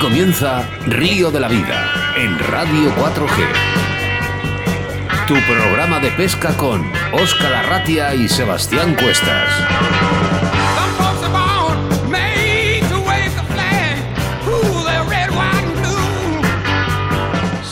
Comienza Río de la Vida en Radio 4G. Tu programa de pesca con Óscar Arratia y Sebastián Cuestas.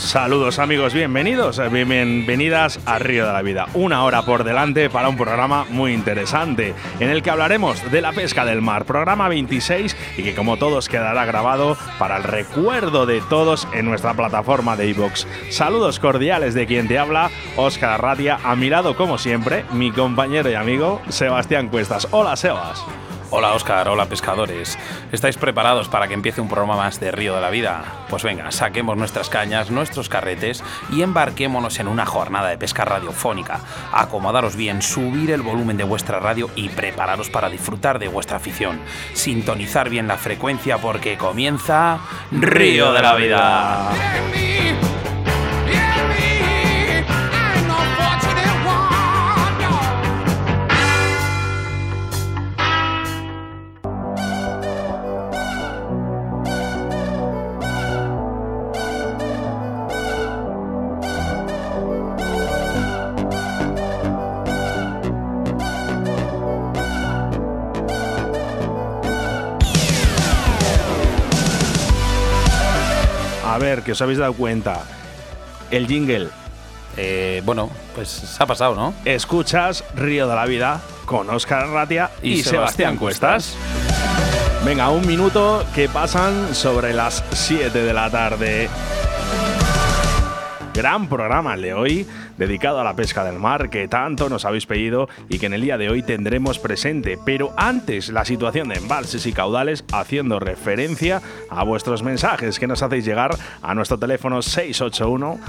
Saludos amigos, bienvenidos, eh, bienvenidas a Río de la Vida. Una hora por delante para un programa muy interesante en el que hablaremos de la pesca del mar, programa 26 y que como todos quedará grabado para el recuerdo de todos en nuestra plataforma de iVoox. Saludos cordiales de quien te habla, Óscar Arratia, a mi lado como siempre, mi compañero y amigo Sebastián Cuestas. Hola Sebas. Hola Oscar, hola pescadores. ¿Estáis preparados para que empiece un programa más de Río de la Vida? Pues venga, saquemos nuestras cañas, nuestros carretes y embarquémonos en una jornada de pesca radiofónica. Acomodaros bien, subir el volumen de vuestra radio y prepararos para disfrutar de vuestra afición. Sintonizar bien la frecuencia porque comienza Río de la Vida. Ver, que os habéis dado cuenta. El jingle. Eh, bueno, pues se ha pasado, ¿no? Escuchas Río de la Vida con Óscar Ratia y, Y Sebastián Sebastián Cuestas. Venga, un minuto que pasan sobre las 7 de la tarde. Gran programa de hoy dedicado a la pesca del mar que tanto nos habéis pedido y que en el día de hoy tendremos presente. Pero antes la situación de embalses y caudales haciendo referencia a vuestros mensajes que nos hacéis llegar a nuestro teléfono 681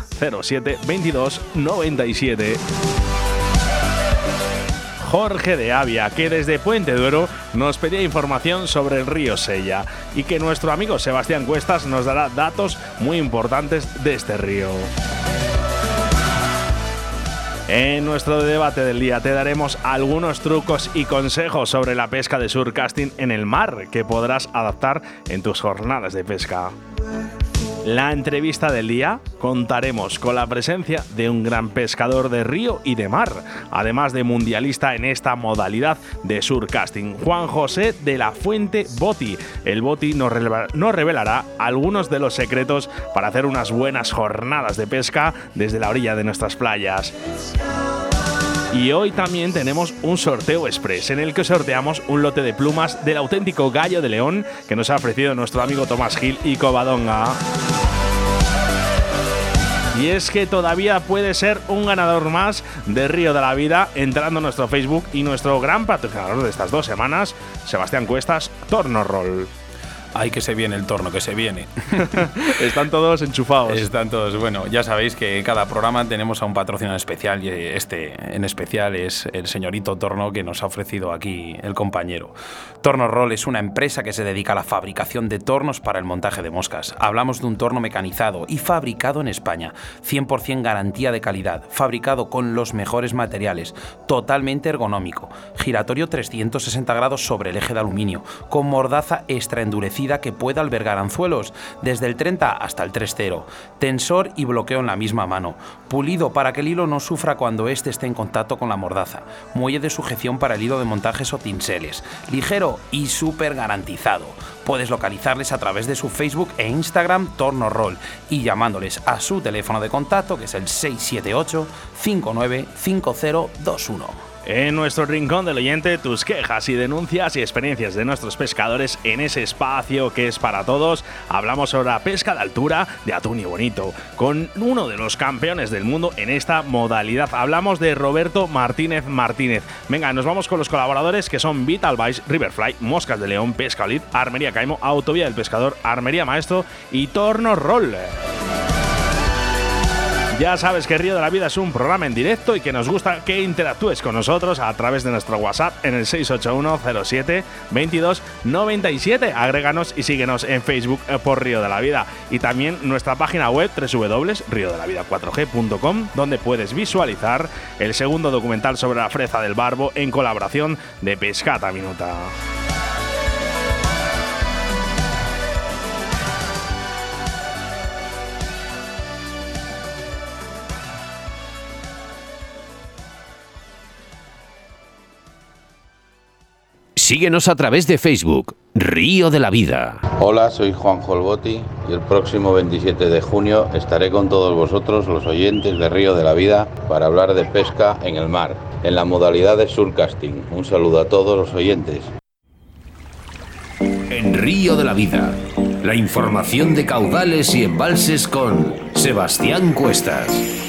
07 22 97. Jorge de Avia, que desde Puente Duero nos pedía información sobre el río Sella y que nuestro amigo Sebastián Cuestas nos dará datos muy importantes de este río. En nuestro debate del día te daremos algunos trucos y consejos sobre la pesca de surcasting en el mar que podrás adaptar en tus jornadas de pesca. La entrevista del día contaremos con la presencia de un gran pescador de río y de mar, además de mundialista en esta modalidad de surcasting, Juan José de la Fuente Boti. El Boti nos, nos revelará algunos de los secretos para hacer unas buenas jornadas de pesca desde la orilla de nuestras playas. Y hoy también tenemos un sorteo express en el que sorteamos un lote de plumas del auténtico gallo de león que nos ha ofrecido nuestro amigo Tomás Gil y Covadonga. Y es que todavía puede ser un ganador más de Río de la Vida entrando a nuestro Facebook y nuestro gran patrocinador de estas dos semanas, Sebastián Cuestas, Torno Roll. Ay, que se viene el torno, que se viene. Están todos enchufados. Están todos, bueno, ya sabéis que cada programa tenemos a un patrocinador especial y este en especial es el señorito Torno que nos ha ofrecido aquí el compañero. Torno Roll es una empresa que se dedica a la fabricación de tornos para el montaje de moscas. Hablamos de un torno mecanizado y fabricado en España, 100% garantía de calidad, fabricado con los mejores materiales, totalmente ergonómico, giratorio 360 grados sobre el eje de aluminio, con mordaza extra que puede albergar anzuelos desde el 30 hasta el 3.0, tensor y bloqueo en la misma mano, pulido para que el hilo no sufra cuando éste esté en contacto con la mordaza, muelle de sujeción para el hilo de montajes o tinseles, ligero y súper garantizado. Puedes localizarles a través de su Facebook e Instagram Torno Roll y llamándoles a su teléfono de contacto que es el 678 595021. En nuestro rincón del oyente, tus quejas y denuncias y experiencias de nuestros pescadores en ese espacio que es para todos. Hablamos sobre la pesca de altura de atún y bonito, con uno de los campeones del mundo en esta modalidad. Hablamos de Roberto Martínez Martínez. Venga, nos vamos con los colaboradores que son Vital Vice, Riverfly, Moscas de León, Pesca Olid, Armería Caimo, Autovía del Pescador, Armería Maestro y Torno Roll. Ya sabes que Río de la Vida es un programa en directo y que nos gusta que interactúes con nosotros a través de nuestro WhatsApp en el 68107 22 97. Agréganos y síguenos en Facebook eh, por Río de la Vida. Y también nuestra página web www.riodelavida4g.com donde puedes visualizar el segundo documental sobre la freza del barbo en colaboración de Pescata Minuta. Síguenos a través de Facebook, Río de la Vida. Hola, soy Juan Jolboti y el próximo 27 de junio estaré con todos vosotros, los oyentes de Río de la Vida, para hablar de pesca en el mar, en la modalidad de surcasting. Un saludo a todos los oyentes. En Río de la Vida, la información de caudales y embalses con Sebastián Cuestas.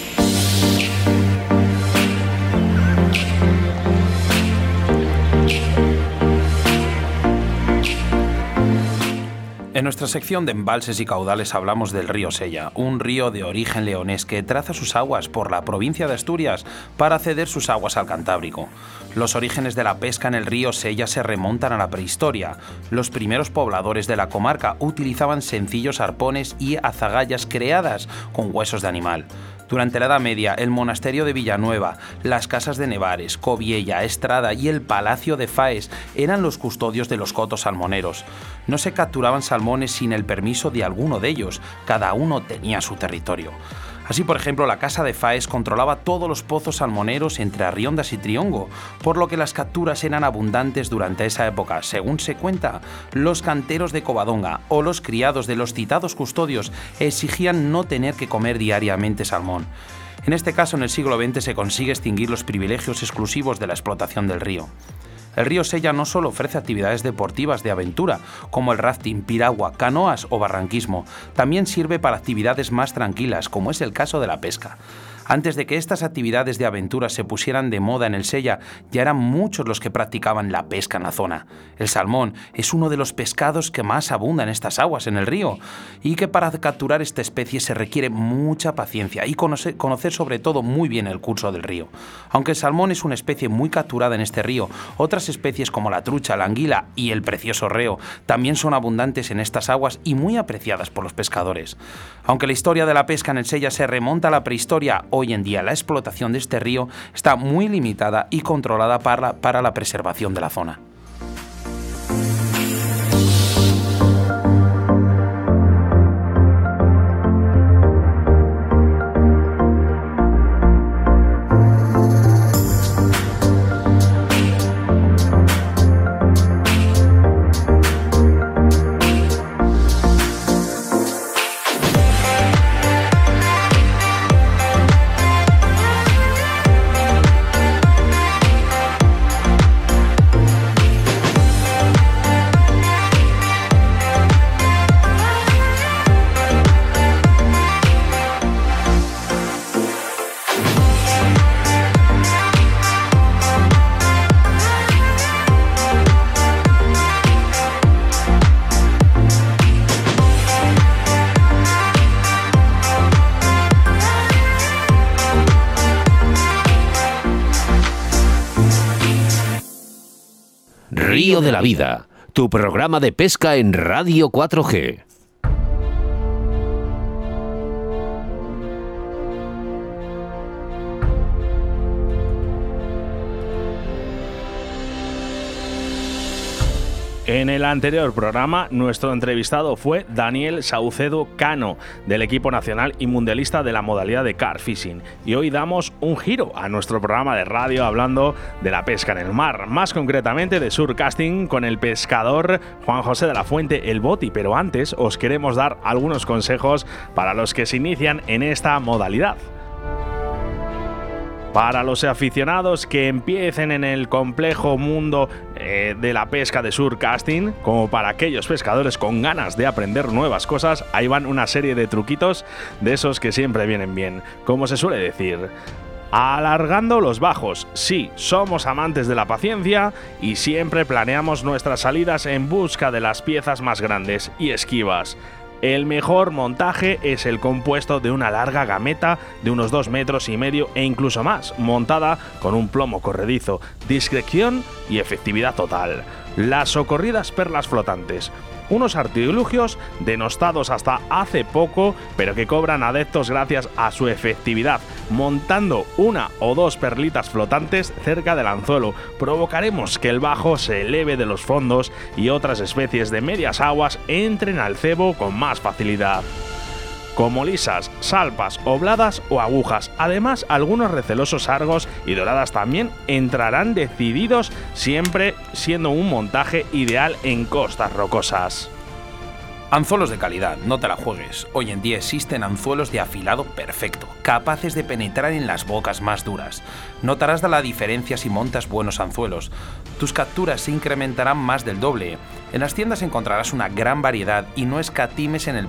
En nuestra sección de embalses y caudales hablamos del río Sella, un río de origen leonés que traza sus aguas por la provincia de Asturias para ceder sus aguas al Cantábrico. Los orígenes de la pesca en el río Sella se remontan a la prehistoria. Los primeros pobladores de la comarca utilizaban sencillos arpones y azagallas creadas con huesos de animal. Durante la Edad Media, el monasterio de Villanueva, las casas de Nevares, Coviella, Estrada y el Palacio de Faes eran los custodios de los cotos salmoneros. No se capturaban salmones sin el permiso de alguno de ellos, cada uno tenía su territorio. Así, por ejemplo, la casa de Faes controlaba todos los pozos salmoneros entre Arriondas y Triongo, por lo que las capturas eran abundantes durante esa época. Según se cuenta, los canteros de Covadonga o los criados de los citados custodios exigían no tener que comer diariamente salmón. En este caso, en el siglo XX se consigue extinguir los privilegios exclusivos de la explotación del río. El río Sella no solo ofrece actividades deportivas de aventura, como el rafting, piragua, canoas o barranquismo, también sirve para actividades más tranquilas, como es el caso de la pesca. Antes de que estas actividades de aventura se pusieran de moda en el Sella, ya eran muchos los que practicaban la pesca en la zona. El salmón es uno de los pescados que más abunda en estas aguas, en el río, y que para capturar esta especie se requiere mucha paciencia y conocer, conocer sobre todo muy bien el curso del río. Aunque el salmón es una especie muy capturada en este río, otras especies como la trucha, la anguila y el precioso reo también son abundantes en estas aguas y muy apreciadas por los pescadores. Aunque la historia de la pesca en el Sella se remonta a la prehistoria hoy en día la explotación de este río está muy limitada y controlada para, la preservación de la zona. La Vida, tu programa de pesca en Radio 4G. En el anterior programa, nuestro entrevistado fue Daniel Saucedo Cano, del equipo nacional y mundialista de la modalidad de car fishing. Y hoy damos un giro a nuestro programa de radio hablando de la pesca en el mar, más concretamente de surcasting con el pescador Juan José de la Fuente El Boti. Pero antes os queremos dar algunos consejos para los que se inician en esta modalidad. Para los aficionados que empiecen en el complejo mundo eh, de la pesca de surcasting, como para aquellos pescadores con ganas de aprender nuevas cosas, ahí van una serie de truquitos de esos que siempre vienen bien. Como se suele decir, Alargando los bajos. Sí, somos amantes de la paciencia y siempre planeamos nuestras salidas en busca de las piezas más grandes y esquivas. El mejor montaje es el compuesto de una larga gameta de unos 2 metros y medio e incluso más, montada con un plomo corredizo, discreción y efectividad total. Las socorridas perlas flotantes. Unos artilugios denostados hasta hace poco, pero que cobran adeptos gracias a su efectividad. Montando una o dos perlitas flotantes cerca del anzuelo, provocaremos que el bajo se eleve de los fondos y otras especies de medias aguas entren al cebo con más facilidad. Como lisas, salpas, obladas o agujas. Además, algunos recelosos sargos y doradas también entrarán decididos, siempre siendo un montaje ideal en costas rocosas. Anzuelos de calidad, no te la juegues. Hoy en día existen anzuelos de afilado perfecto, capaces de penetrar en las bocas más duras. Notarás la diferencia si montas buenos anzuelos. Tus capturas se incrementarán más del doble. En las tiendas encontrarás una gran variedad y no escatimes en el,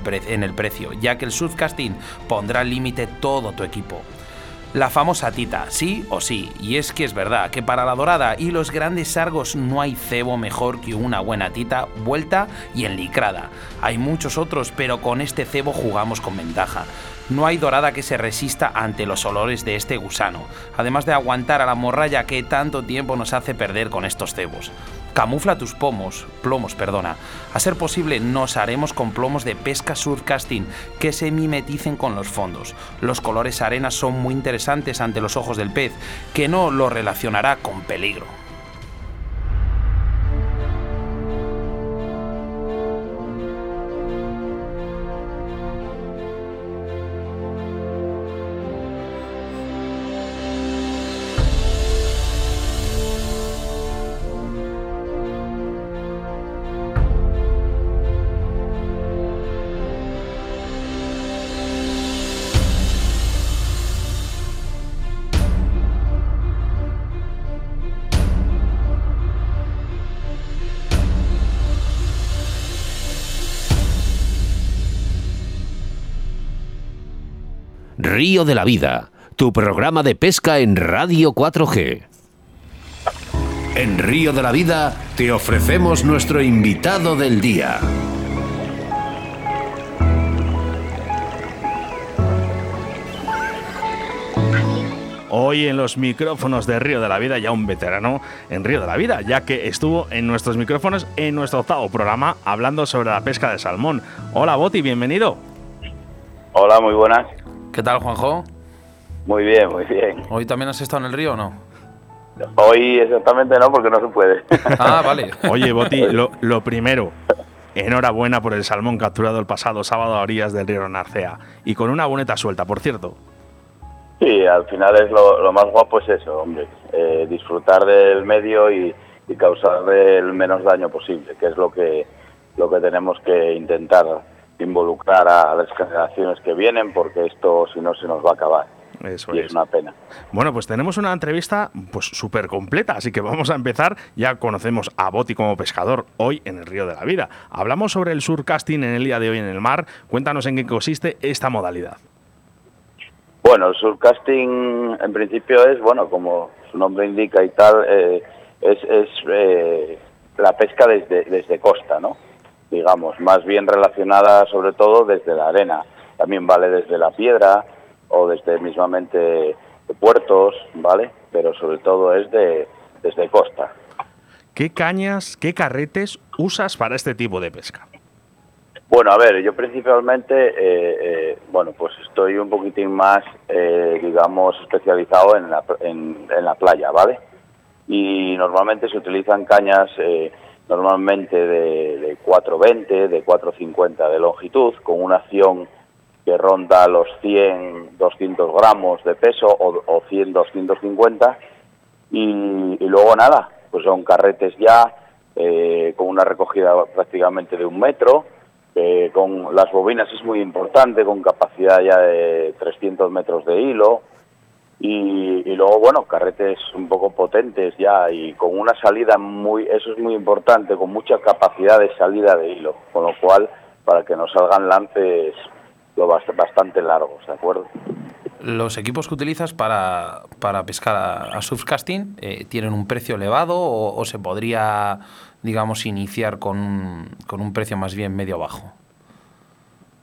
precio, ya que el surfcasting pondrá al límite todo tu equipo. La famosa tita, sí o sí, y es que es verdad que para la dorada y los grandes sargos no hay cebo mejor que una buena tita vuelta y enlicrada. Hay muchos otros, pero con este cebo jugamos con ventaja. No hay dorada que se resista ante los olores de este gusano, además de aguantar a la morralla que tanto tiempo nos hace perder con estos cebos. Camufla tus pomos, plomos, perdona. A ser posible, nos haremos con plomos de pesca surfcasting que se mimeticen con los fondos. Los colores arena son muy interesantes ante los ojos del pez, que no lo relacionará con peligro. Río de la Vida, tu programa de pesca en Radio 4G. En Río de la Vida te ofrecemos nuestro invitado del día. Hoy en los micrófonos de Río de la Vida, ya un veterano en Río de la Vida, ya que estuvo en nuestros micrófonos en nuestro octavo programa hablando sobre la pesca de salmón. Hola Boti, bienvenido. Hola, muy buenas. ¿Qué tal, Juanjo? Muy bien, muy bien. ¿Hoy también has estado en el río o no? Hoy exactamente no, porque no se puede. Ah, vale. Oye, Boti, lo, lo primero, enhorabuena por el salmón capturado el pasado sábado a orillas del río Narcea. Y con una boneta suelta, por cierto. Sí, al final es lo, lo más guapo es eso, hombre. eh, disfrutar del medio y, y causar el menos daño posible, que es lo que, lo que tenemos que intentar involucrar a las generaciones que vienen, porque esto si no se nos va a acabar. Eso y es. es una pena. Bueno, pues tenemos una entrevista pues súper completa, así que vamos a empezar. Ya conocemos a Boti como pescador hoy en el Río de la Vida. Hablamos sobre el surcasting en el día de hoy en el mar. Cuéntanos en qué consiste esta modalidad. Bueno, el surcasting en principio es, bueno, como su nombre indica y tal, eh, es, es eh, la pesca desde, desde costa, ¿no? Digamos, más bien relacionada sobre todo desde la arena. También vale desde la piedra o desde mismamente de puertos, ¿vale? Pero sobre todo es de, desde costa. ¿Qué cañas, qué carretes usas para este tipo de pesca? Bueno, a ver, yo principalmente, eh, eh, bueno, pues estoy un poquitín más, eh, digamos, especializado en la, en, en la playa, ¿vale? Y normalmente se utilizan cañas, eh, normalmente de, de 420, de 450 de longitud, con una acción que ronda los 100, 200 gramos de peso o, o 100, 250. Y, luego nada, pues son carretes ya eh, con una recogida prácticamente de un metro, con las bobinas es muy importante, con capacidad ya de 300 metros de hilo. Y, luego, bueno, carretes un poco potentes ya y con una salida muy, eso es muy importante, con mucha capacidad de salida de hilo, con lo cual, para que nos salgan lances lo bast- bastante largos, ¿de acuerdo? ¿Los equipos que utilizas para, para pescar a, a surfcasting eh, tienen un precio elevado o, o se podría, digamos, iniciar con con un precio más bien medio bajo?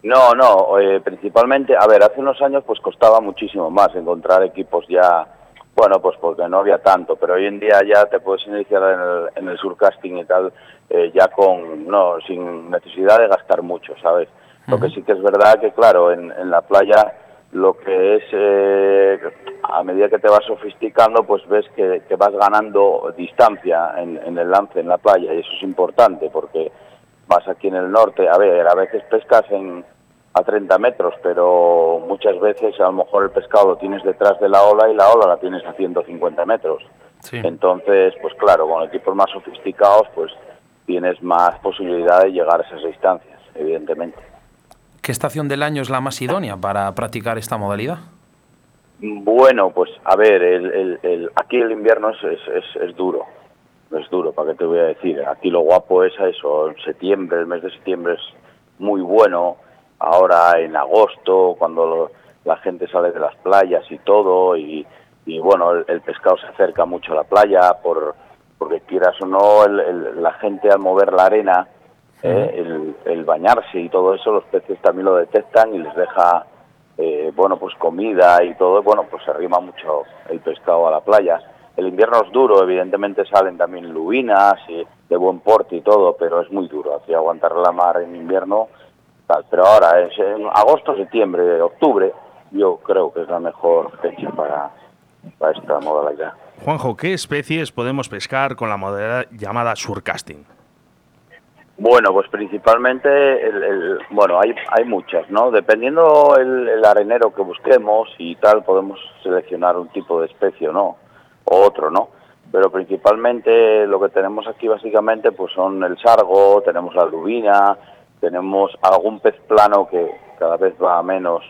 No, no, eh, principalmente, a ver, hace unos años pues costaba muchísimo más encontrar equipos ya, bueno, pues porque no había tanto, pero hoy en día ya te puedes iniciar en el, en el surcasting y tal, eh, ya con, no, sin necesidad de gastar mucho, ¿sabes? Lo que sí que es verdad que, claro, en, en la playa lo que es, eh, a medida que te vas sofisticando, pues ves que, que vas ganando distancia en, en el lance en la playa y eso es importante porque vas aquí en el norte, a ver, a veces pescas en a 30 metros, pero muchas veces a lo mejor el pescado lo tienes detrás de la ola y la ola la tienes a 150 metros. Entonces, pues claro, con equipos más sofisticados, pues tienes más posibilidad de llegar a esas distancias, evidentemente. ¿Qué estación del año es la más idónea para practicar esta modalidad? Bueno, pues a ver, el, aquí el invierno es, es, es, duro, es duro, ¿para qué te voy a decir? Aquí lo guapo es eso, en septiembre, el mes de septiembre es muy bueno, ahora en agosto, cuando la gente sale de las playas y todo, y, bueno, el, pescado se acerca mucho a la playa, por, porque quieras o no, la gente al mover la arena, eh, el, bañarse y todo eso, los peces también lo detectan y les deja, eh, bueno, pues comida y todo, bueno, pues se arrima mucho el pescado a la playa. El invierno es duro, evidentemente salen también lubinas y de buen porte y todo, pero es muy duro, así aguantar la mar en invierno pero ahora es en agosto, septiembre, octubre, yo creo que es la mejor fecha para, para esta modalidad. Juanjo, ¿qué especies podemos pescar con la modalidad llamada surcasting? Bueno, pues principalmente, el, bueno, hay, hay muchas, ¿no? Dependiendo el, arenero que busquemos y tal, podemos seleccionar un tipo de especie o no, o otro, ¿no? Pero principalmente lo que tenemos aquí básicamente pues son el sargo, tenemos la lubina, tenemos algún pez plano que cada vez va a menos,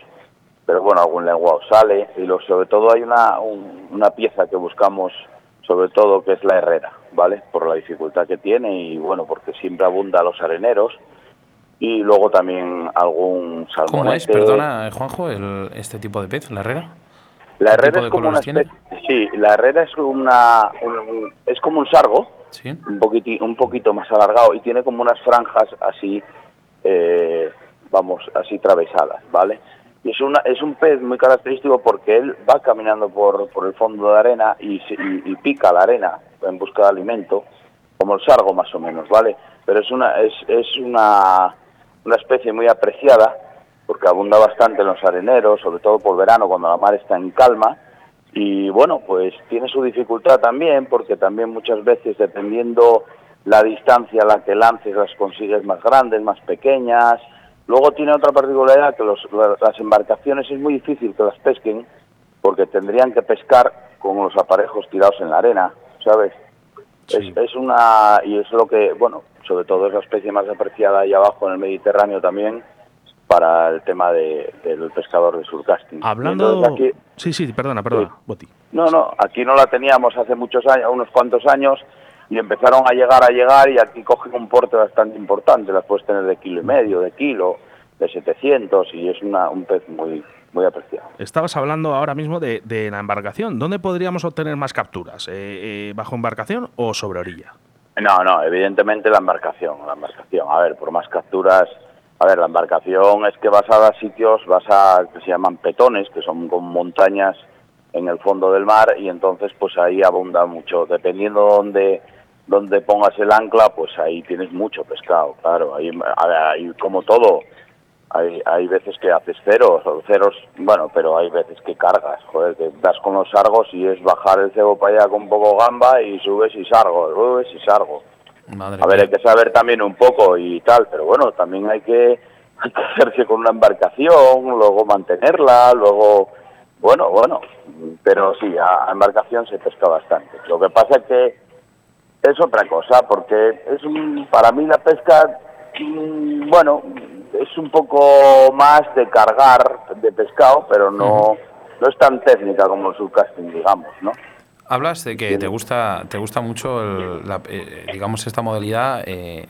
pero bueno, algún lenguado sale. Y lo, sobre todo hay una, una pieza que buscamos, sobre todo, que es la herrera, ¿vale? Por la dificultad que tiene y bueno, porque siempre abunda los areneros. Y luego también algún salmonete. ¿Cómo es, perdona, Juanjo, el, este tipo de pez, la herrera? La herrera es como una especie, sí, la herrera es una es como un sargo, un poquito un poquito más alargado y tiene como unas franjas así eh, vamos, así travesadas, ¿vale? Y es, una, es un pez muy característico porque él va caminando por, por el fondo de arena y, pica la arena en busca de alimento, como el sargo más o menos, ¿vale? Pero es una, es, es una, una especie muy apreciada porque abunda bastante en los areneros, sobre todo por verano cuando la mar está en calma. Y bueno, pues tiene su dificultad también porque también muchas veces dependiendo la distancia a la que lances las consigues más grandes, más pequeñas. Luego tiene otra particularidad que las embarcaciones es muy difícil que las pesquen porque tendrían que pescar con los aparejos tirados en la arena, ¿sabes? Es, una y es lo que, bueno, sobre todo es la especie más apreciada ahí abajo en el Mediterráneo también para el tema de, del pescador de surcasting. Hablando, sí, sí, perdona, perdona, Boti. No, no, aquí no la teníamos hace muchos años, unos cuantos años y empezaron a llegar a llegar y aquí cogen un porte bastante importante, las puedes tener de kilo y medio, de kilo, de 700 y es una, un pez muy, muy apreciado. Estabas hablando ahora mismo de, la embarcación. ¿Dónde podríamos obtener más capturas? ¿Eh, eh, ¿Bajo embarcación o sobre orilla? No, no, evidentemente la embarcación, la embarcación. A ver, por más capturas, a ver, la embarcación es que vas a sitios, vas a, que se llaman petones, que son como montañas en el fondo del mar y entonces pues ahí abunda mucho, dependiendo de dónde donde pongas el ancla, pues ahí tienes mucho pescado, claro, ahí, ahí como todo, hay, hay veces que haces ceros, o ceros, bueno, pero hay veces que cargas, joder, que das con los sargos y es bajar el cebo para allá con poco gamba y subes y sargo, subes y sargo. a ver, hay que saber también un poco y tal, pero bueno, también hay que, hay que hacerse con una embarcación, luego mantenerla, luego, bueno, bueno, pero sí, a embarcación se pesca bastante. Lo que pasa es que es otra cosa, porque es un, para mí la pesca, mm, bueno, es un poco más de cargar de pescado, pero no, no es tan técnica como el subcasting, digamos, ¿no? Hablas de que te gusta, te gusta mucho, eh, digamos, esta modalidad, eh,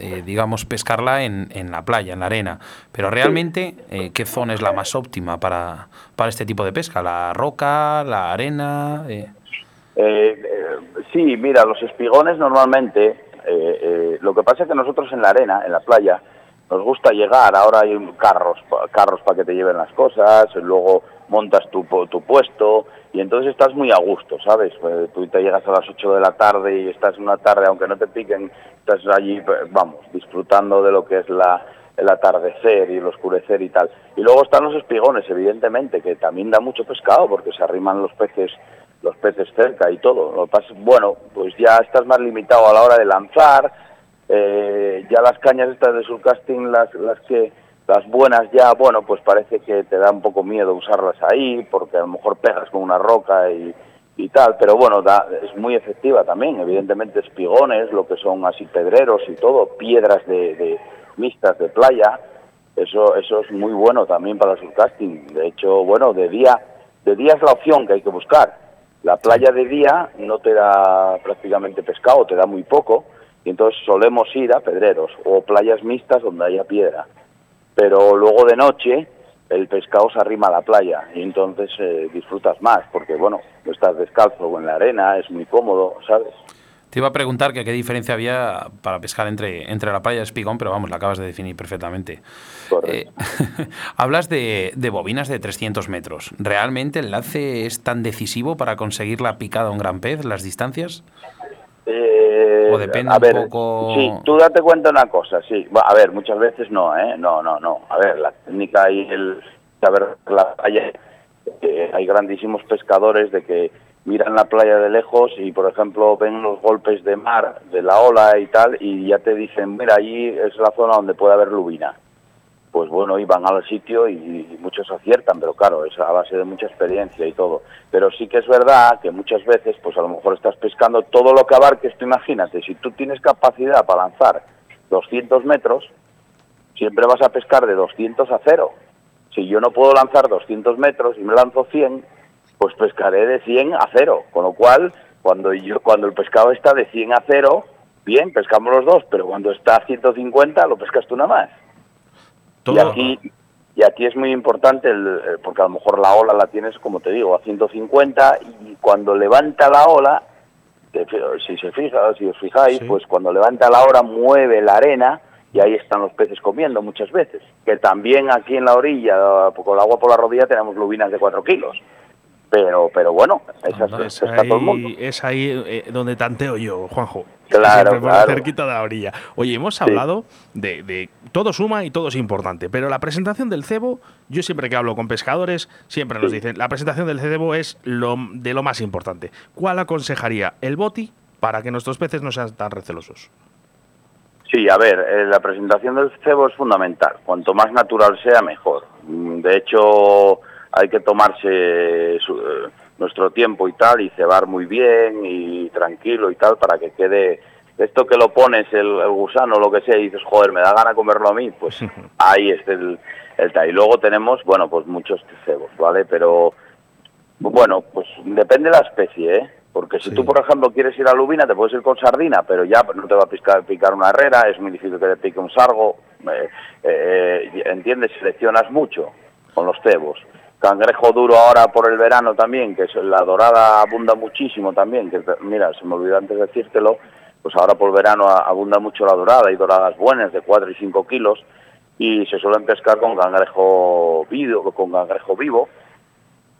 eh, digamos, pescarla en, en, la playa, en la arena. Pero realmente, ¿qué zona es la más óptima para, para este tipo de pesca? ¿La roca, la arena? Eh, eh, sí, mira, los espigones normalmente, eh, eh, lo que pasa es que nosotros en la arena, en la playa, nos gusta llegar, ahora hay carros, carros para que te lleven las cosas, luego montas tu, tu puesto y entonces estás muy a gusto, ¿sabes? Pues tú te llegas a las 8 de la tarde y estás una tarde, aunque no te piquen, estás allí, vamos, disfrutando de lo que es la, el atardecer y el oscurecer y tal. Y luego están los espigones, evidentemente, que también da mucho pescado porque se arriman los peces los peces cerca y todo. Lo pasa, bueno, pues ya estás más limitado a la hora de lanzar. Eh, ya las cañas estas de surcasting, las, las que Las buenas ya, bueno, pues parece que te da un poco miedo usarlas ahí, porque a lo mejor pegas con una roca y, y tal, pero bueno, da, es muy efectiva también, evidentemente espigones, lo que son así pedreros y todo, piedras de, de mixtas de playa, eso, eso es muy bueno también para el surcasting. De hecho, bueno, de día, de día es la opción que hay que buscar. La playa de día no te da prácticamente pescado, te da muy poco, y entonces solemos ir a pedreros o playas mixtas donde haya piedra. Pero luego de noche el pescado se arrima a la playa y entonces eh, disfrutas más, porque bueno, estás descalzo o en la arena, es muy cómodo, ¿sabes? Te iba a preguntar que qué diferencia había para pescar entre, entre la playa y Espigón, pero vamos, la acabas de definir perfectamente. Eh, hablas de, de, bobinas de 300 metros. ¿Realmente el lance es tan decisivo para conseguir la picada a un gran pez, las distancias? Eh, o depende a ver, un poco... Sí, tú date cuenta una cosa, sí. A ver, muchas veces no, ¿eh? No, no, no. A ver, la técnica y el saber la playa, eh, hay grandísimos pescadores de que miran la playa de lejos y, por ejemplo, ven los golpes de mar, de la ola y tal, y ya te dicen, mira, allí es la zona donde puede haber lubina. Pues bueno, y van al sitio y, muchos aciertan, pero claro, es a base de mucha experiencia y todo. Pero sí que es verdad que muchas veces, pues a lo mejor estás pescando todo lo que abarques, tú imagínate, si tú tienes capacidad para lanzar 200 metros, siempre vas a pescar de 200 a cero. Si yo no puedo lanzar 200 metros y me lanzo 100, pues pescaré de 100 a 0, con lo cual cuando yo cuando el pescado está de 100 a 0, bien, pescamos los dos, pero cuando está a 150 lo pescas tú nada más. Y aquí y aquí es muy importante el, porque a lo mejor la ola la tienes como te digo a 150 y cuando levanta la ola si se fija, si os fijáis, sí. pues cuando levanta la ola mueve la arena y ahí están los peces comiendo muchas veces. Que también aquí en la orilla, con el agua por la rodilla, tenemos lubinas de 4 kilos pero pero bueno, está ahí, todo el mundo. Es ahí eh, donde tanteo yo, Juanjo. Claro, claro. cerquita de la orilla. Oye, hemos hablado de, de, todo suma y todo es importante, pero la presentación del cebo, yo siempre que hablo con pescadores, siempre nos dicen, la presentación del cebo es lo, de lo más importante. ¿Cuál aconsejaría el boti para que nuestros peces no sean tan recelosos? Sí, a ver, eh, la presentación del cebo es fundamental. Cuanto más natural sea, mejor. Mm, De hecho, hay que tomarse su- eh, nuestro tiempo y tal, y cebar muy bien y tranquilo y tal, para que quede... Esto que lo pones, el, el gusano, lo que sea, y dices, joder, me da gana comerlo a mí, pues ahí es el, el tal. Y luego tenemos, bueno, pues muchos cebos, ¿vale? Pero, bueno, pues depende de la especie, ¿eh? Porque si Sí. tú, por ejemplo, quieres ir a lubina, te puedes ir con sardina, pero ya no te va a picar, picar una herrera, es muy difícil que te pique un sargo, eh, eh, ¿entiendes? Seleccionas mucho con los cebos. Cangrejo duro ahora por el verano también, que es la dorada abunda muchísimo también, que mira, se me olvidó antes decírtelo, pues ahora por verano abunda mucho la dorada, hay doradas buenas de 4 y 5 kilos, y se suelen pescar con cangrejo vivo, con cangrejo vivo,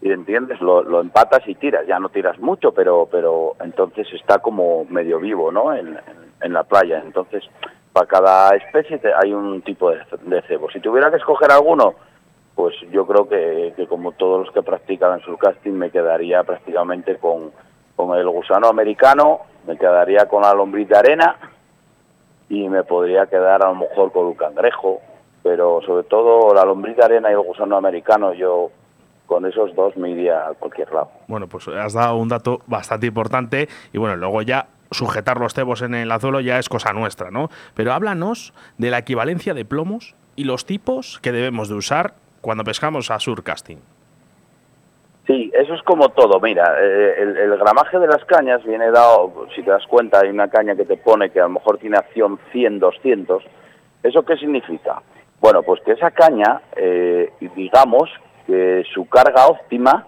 y entiendes, lo, lo empatas y tiras, ya no tiras mucho, pero pero entonces está como medio vivo, ¿no? En, en- la playa, entonces para cada especie hay un tipo de, de cebo. Si tuviera que escoger alguno, pues yo creo que, como todos los que practican el surcasting me quedaría prácticamente con, con el gusano americano, me quedaría con la lombriz de arena y me podría quedar a lo mejor con un cangrejo, pero sobre todo la lombriz de arena y el gusano americano yo con esos dos me iría a cualquier lado. Bueno, pues has dado un dato bastante importante y bueno, luego ya sujetar los cebos en el anzuelo ya es cosa nuestra, ¿no? Pero háblanos de la equivalencia de plomos y los tipos que debemos de usar cuando pescamos a surcasting. Sí, eso es como todo. Mira, eh, el, gramaje de las cañas viene dado, si te das cuenta, hay una caña que te pone que a lo mejor tiene acción 100, 200. ¿Eso qué significa? Bueno, pues que esa caña, eh, digamos que su carga óptima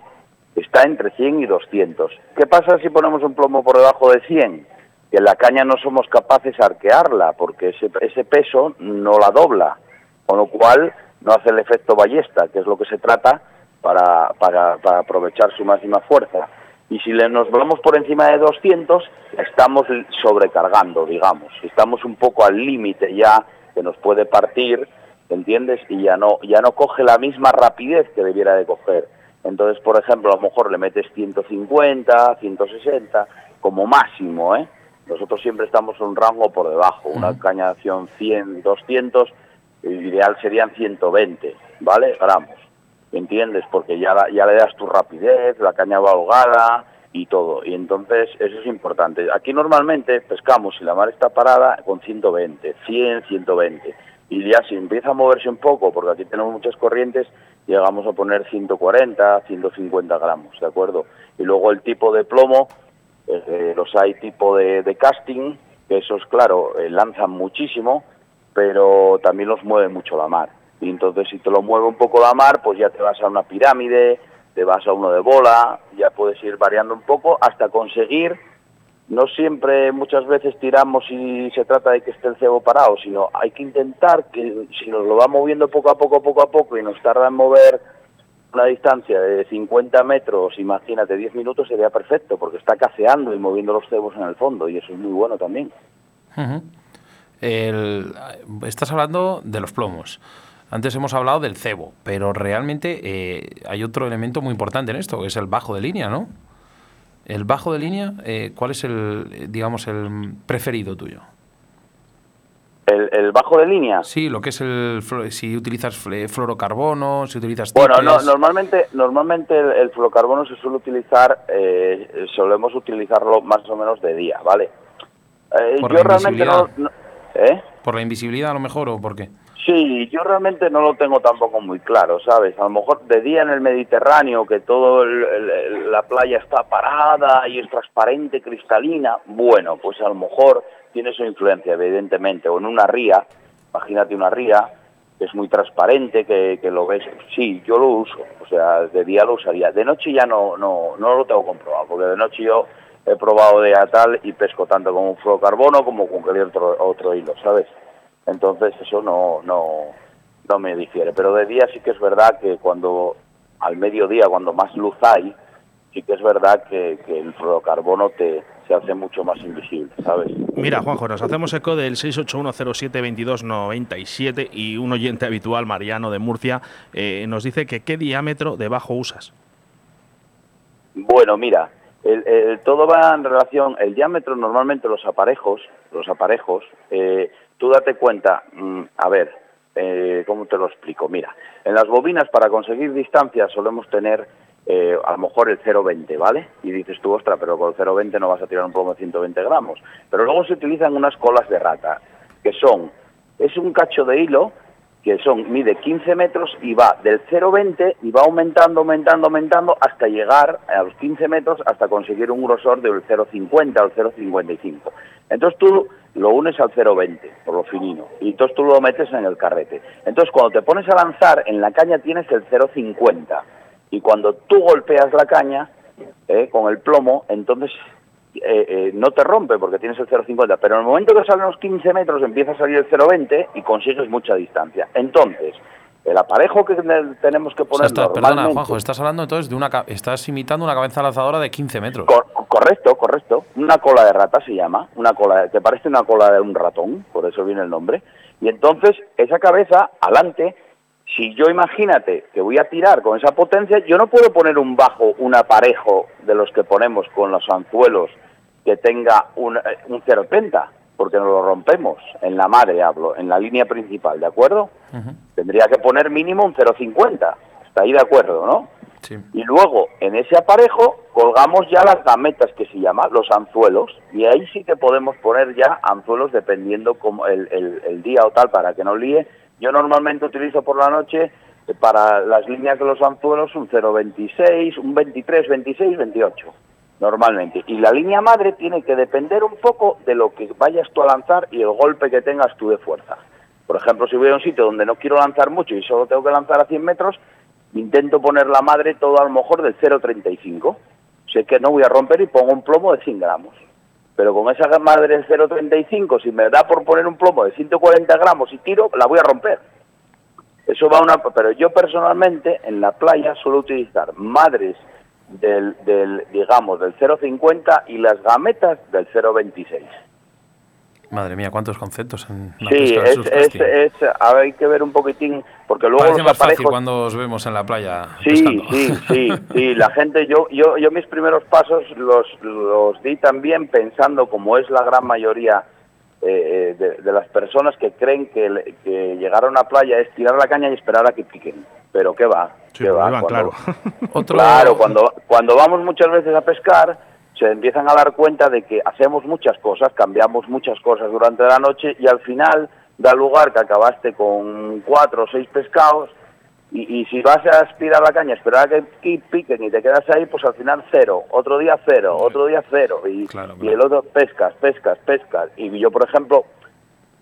está entre 100 y 200. ¿Qué pasa si ponemos un plomo por debajo de 100? Que la caña no somos capaces de arquearla porque ese, ese peso no la dobla, con lo cual no hace el efecto ballesta, que es lo que se trata para, para, para aprovechar su máxima fuerza. Y si le, nos vamos por encima de 200, estamos sobrecargando, digamos. Estamos un poco al límite ya, que nos puede partir, ¿entiendes? Y ya no, ya no coge la misma rapidez que debiera de coger. Entonces, por ejemplo, a lo mejor le metes 150, 160, como máximo, ¿eh? Nosotros siempre estamos en un rango por debajo, una caña de acción 100, 200, ideal serían 120, ¿vale? Gramos, ¿entiendes? Porque ya, ya le das tu rapidez, la caña va ahogada y todo. Y entonces eso es importante. Aquí normalmente pescamos, si la mar está parada, con 120, 100, 120. Y ya si empieza a moverse un poco, porque aquí tenemos muchas corrientes, llegamos a poner 140, 150 gramos, ¿de acuerdo? Y luego el tipo de plomo, eh, los hay tipo de, de casting, que esos, claro, eh, lanzan muchísimo, pero también los mueve mucho la mar. Y entonces si te lo mueve un poco la mar, pues ya te vas a una pirámide, te vas a uno de bola, ya puedes ir variando un poco hasta conseguir, no siempre, muchas veces tiramos y se trata de que esté el cebo parado, sino hay que intentar que si nos lo va moviendo poco a poco, poco a poco y nos tarda en mover una distancia de 50 metros, imagínate 10 minutos, sería perfecto, porque está caceando y moviendo los cebos en el fondo, y eso es muy bueno también. Estás hablando de los plomos. Antes hemos hablado del cebo, pero realmente eh, hay otro elemento muy importante en esto, que es el bajo de línea, ¿no? El bajo de línea, eh, ¿cuál es el, digamos, el preferido tuyo? ¿El, bajo de línea? Sí, lo que es el si utilizas fluorocarbono, si utilizas Bueno, no, normalmente normalmente el, fluorocarbono se suele utilizar eh, solemos utilizarlo más o menos de día, ¿vale? Eh, yo realmente no, ¿eh? ¿Por la invisibilidad a lo mejor o por qué? Sí, yo realmente no lo tengo tampoco muy claro, ¿sabes? A lo mejor de día en el Mediterráneo, que toda la playa está parada y es transparente, cristalina, bueno, pues a lo mejor tiene su influencia, evidentemente. O en una ría, imagínate una ría, que es muy transparente, que, lo ves. Sí, yo lo uso, o sea, de día lo usaría. De noche ya no, no, no lo tengo comprobado, porque de noche yo he probado de atal y pesco tanto con un fluorocarbono como con cualquier otro, otro hilo, ¿sabes? Entonces eso no, no, no me difiere. Pero de día sí que es verdad que cuando al mediodía, cuando más luz hay, sí que es verdad que, el fluorocarbono te, se hace mucho más invisible, ¿sabes? Mira, Juanjo, nos hacemos eco del 681072297 y un oyente habitual, Mariano de Murcia, eh, nos dice que qué diámetro de bajo usas. Bueno, mira, el, todo va en relación, el diámetro normalmente los aparejos, los aparejos, eh, tú date cuenta, mm, a ver, eh, ¿cómo te lo explico? Mira, en las bobinas para conseguir distancia solemos tener eh, a lo mejor el 0,20, ¿vale? Y dices tú, ostra, pero con el 0,20 no vas a tirar un plomo de 120 gramos. Pero luego se utilizan unas colas de rata, que son, es un cacho de hilo que son, mide 15 metros y va del 0,20 y va aumentando, aumentando, aumentando hasta llegar a los 15 metros hasta conseguir un grosor del 0,50 o 0,55. Entonces tú lo unes al 0,20 por lo finino y entonces tú lo metes en el carrete. Entonces cuando te pones a lanzar en la caña tienes el 0,50 y cuando tú golpeas la caña eh, con el plomo, entonces eh, eh, no te rompe porque tienes el 0,50, pero en el momento que salen los 15 metros empieza a salir el 0,20 y consigues mucha distancia. Entonces, el aparejo que tenemos que poner. Perdona, Juanjo, estás hablando entonces de una. Estás imitando una cabeza lanzadora de 15 metros. correcto, correcto. Una cola de rata se llama. Una cola. Te parece una cola de un ratón, por eso viene el nombre. Y entonces, esa cabeza, adelante, si yo imagínate que voy a tirar con esa potencia, yo no puedo poner un bajo, un aparejo de los que ponemos con los anzuelos que tenga un, eh, un 0,30 porque nos lo rompemos, en la madre hablo, en la línea principal, ¿de acuerdo? Tendría que poner mínimo un 0,50, está ahí de acuerdo, ¿no? Sí. Y luego, en ese aparejo, colgamos ya las gametas que se llaman, los anzuelos, y ahí sí que podemos poner ya anzuelos dependiendo como el, el día o tal, para que no líe. Yo normalmente utilizo por la noche eh, para las líneas de los anzuelos un 0,26, un 23, 26, 28 normalmente. Y la línea madre tiene que depender un poco de lo que vayas tú a lanzar y el golpe que tengas tú de fuerza. Por ejemplo, si voy a un sitio donde no quiero lanzar mucho y solo tengo que lanzar a 100 metros, intento poner la madre todo a lo mejor del 0,35. Sé que no voy a romper y pongo un plomo de 100 gramos. Pero con esa madre del 0,35, si me da por poner un plomo de 140 gramos y tiro, la voy a romper. Eso va a una... Pero yo personalmente en la playa suelo utilizar madres del, del digamos, del 0,50 y las gametas del 0,26. Madre mía, cuántos conceptos en la Sí, es, es, es, hay que ver un poquitín, porque luego Parece más fácil cuando os vemos en la playa Sí, sí, sí, sí, la gente, yo, yo, yo mis primeros pasos los, los di también pensando, como es la gran mayoría eh, eh, de, las personas que creen que, llegar a una playa es tirar la caña y esperar a que piquen. Pero ¿qué va? ¿Qué va? Cuando, claro. claro, cuando, cuando vamos muchas veces a pescar, se empiezan a dar cuenta de que hacemos muchas cosas, cambiamos muchas cosas durante la noche y al final da lugar que acabaste con cuatro o seis pescados y, si vas a aspirar la caña, esperar a que piquen y te quedas ahí, pues al final cero, otro día cero, otro día cero, y, y el otro pescas, pescas, pescas. Y yo, por ejemplo,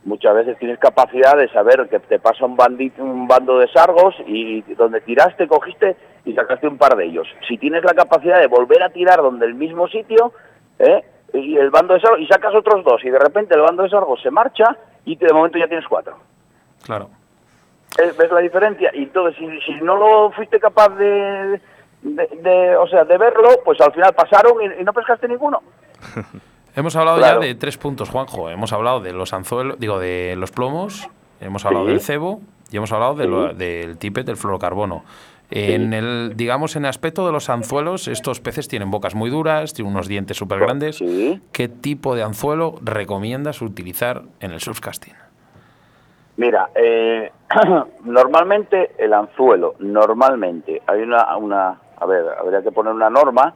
muchas veces tienes capacidad de saber que te pasa un, bandito, un bando de sargos y donde tiraste, cogiste y sacaste un par de ellos. Si tienes la capacidad de volver a tirar donde el mismo sitio, ¿eh? y el bando de sargos, y sacas otros dos, y de repente el bando de sargos se marcha y de momento ya tienes cuatro. Claro. ¿Ves la diferencia? Y entonces, si, no lo fuiste capaz de, de, o sea, de verlo, pues al final pasaron y, no pescaste ninguno. hemos hablado ya de tres puntos, Juanjo. Hemos hablado de los anzuelos, digo, de los plomos, hemos hablado del cebo y hemos hablado del tippet del fluorocarbono. En el, digamos, en el aspecto de los anzuelos, estos peces tienen bocas muy duras, tienen unos dientes súper grandes. ¿Qué tipo de anzuelo recomiendas utilizar en el surfcasting? Mira, eh, normalmente el anzuelo, normalmente, hay una, una, a ver, habría que poner una norma,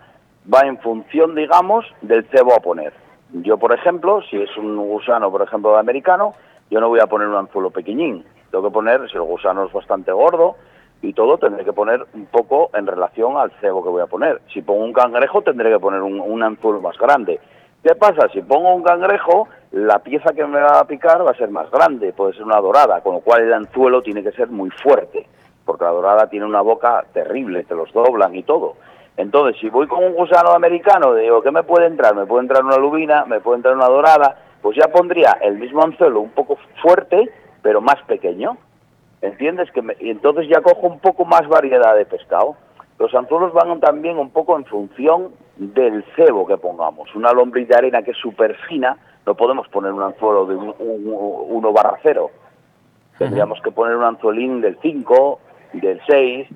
va en función, digamos, del cebo a poner. Yo, por ejemplo, si es un gusano, por ejemplo, americano, yo no voy a poner un anzuelo pequeñín. Tengo que poner, si el gusano es bastante gordo y todo, tendré que poner un poco en relación al cebo que voy a poner. Si pongo un cangrejo, tendré que poner un, un anzuelo más grande. ¿Qué pasa? Si pongo un cangrejo, la pieza que me va a picar va a ser más grande, puede ser una dorada, con lo cual el anzuelo tiene que ser muy fuerte, porque la dorada tiene una boca terrible, te los doblan y todo. Entonces, si voy con un gusano americano, digo, ¿qué me puede entrar? Me puede entrar una lubina, me puede entrar una dorada, pues ya pondría el mismo anzuelo un poco fuerte, pero más pequeño. ¿Entiendes? Que y entonces ya cojo un poco más variedad de pescado. Los anzuelos van también un poco en función del cebo que pongamos. Una lombriz de arena que es súper fina, no podemos poner un anzuelo de 1 barra 0. Tendríamos que poner un anzuelín del 5, del 6.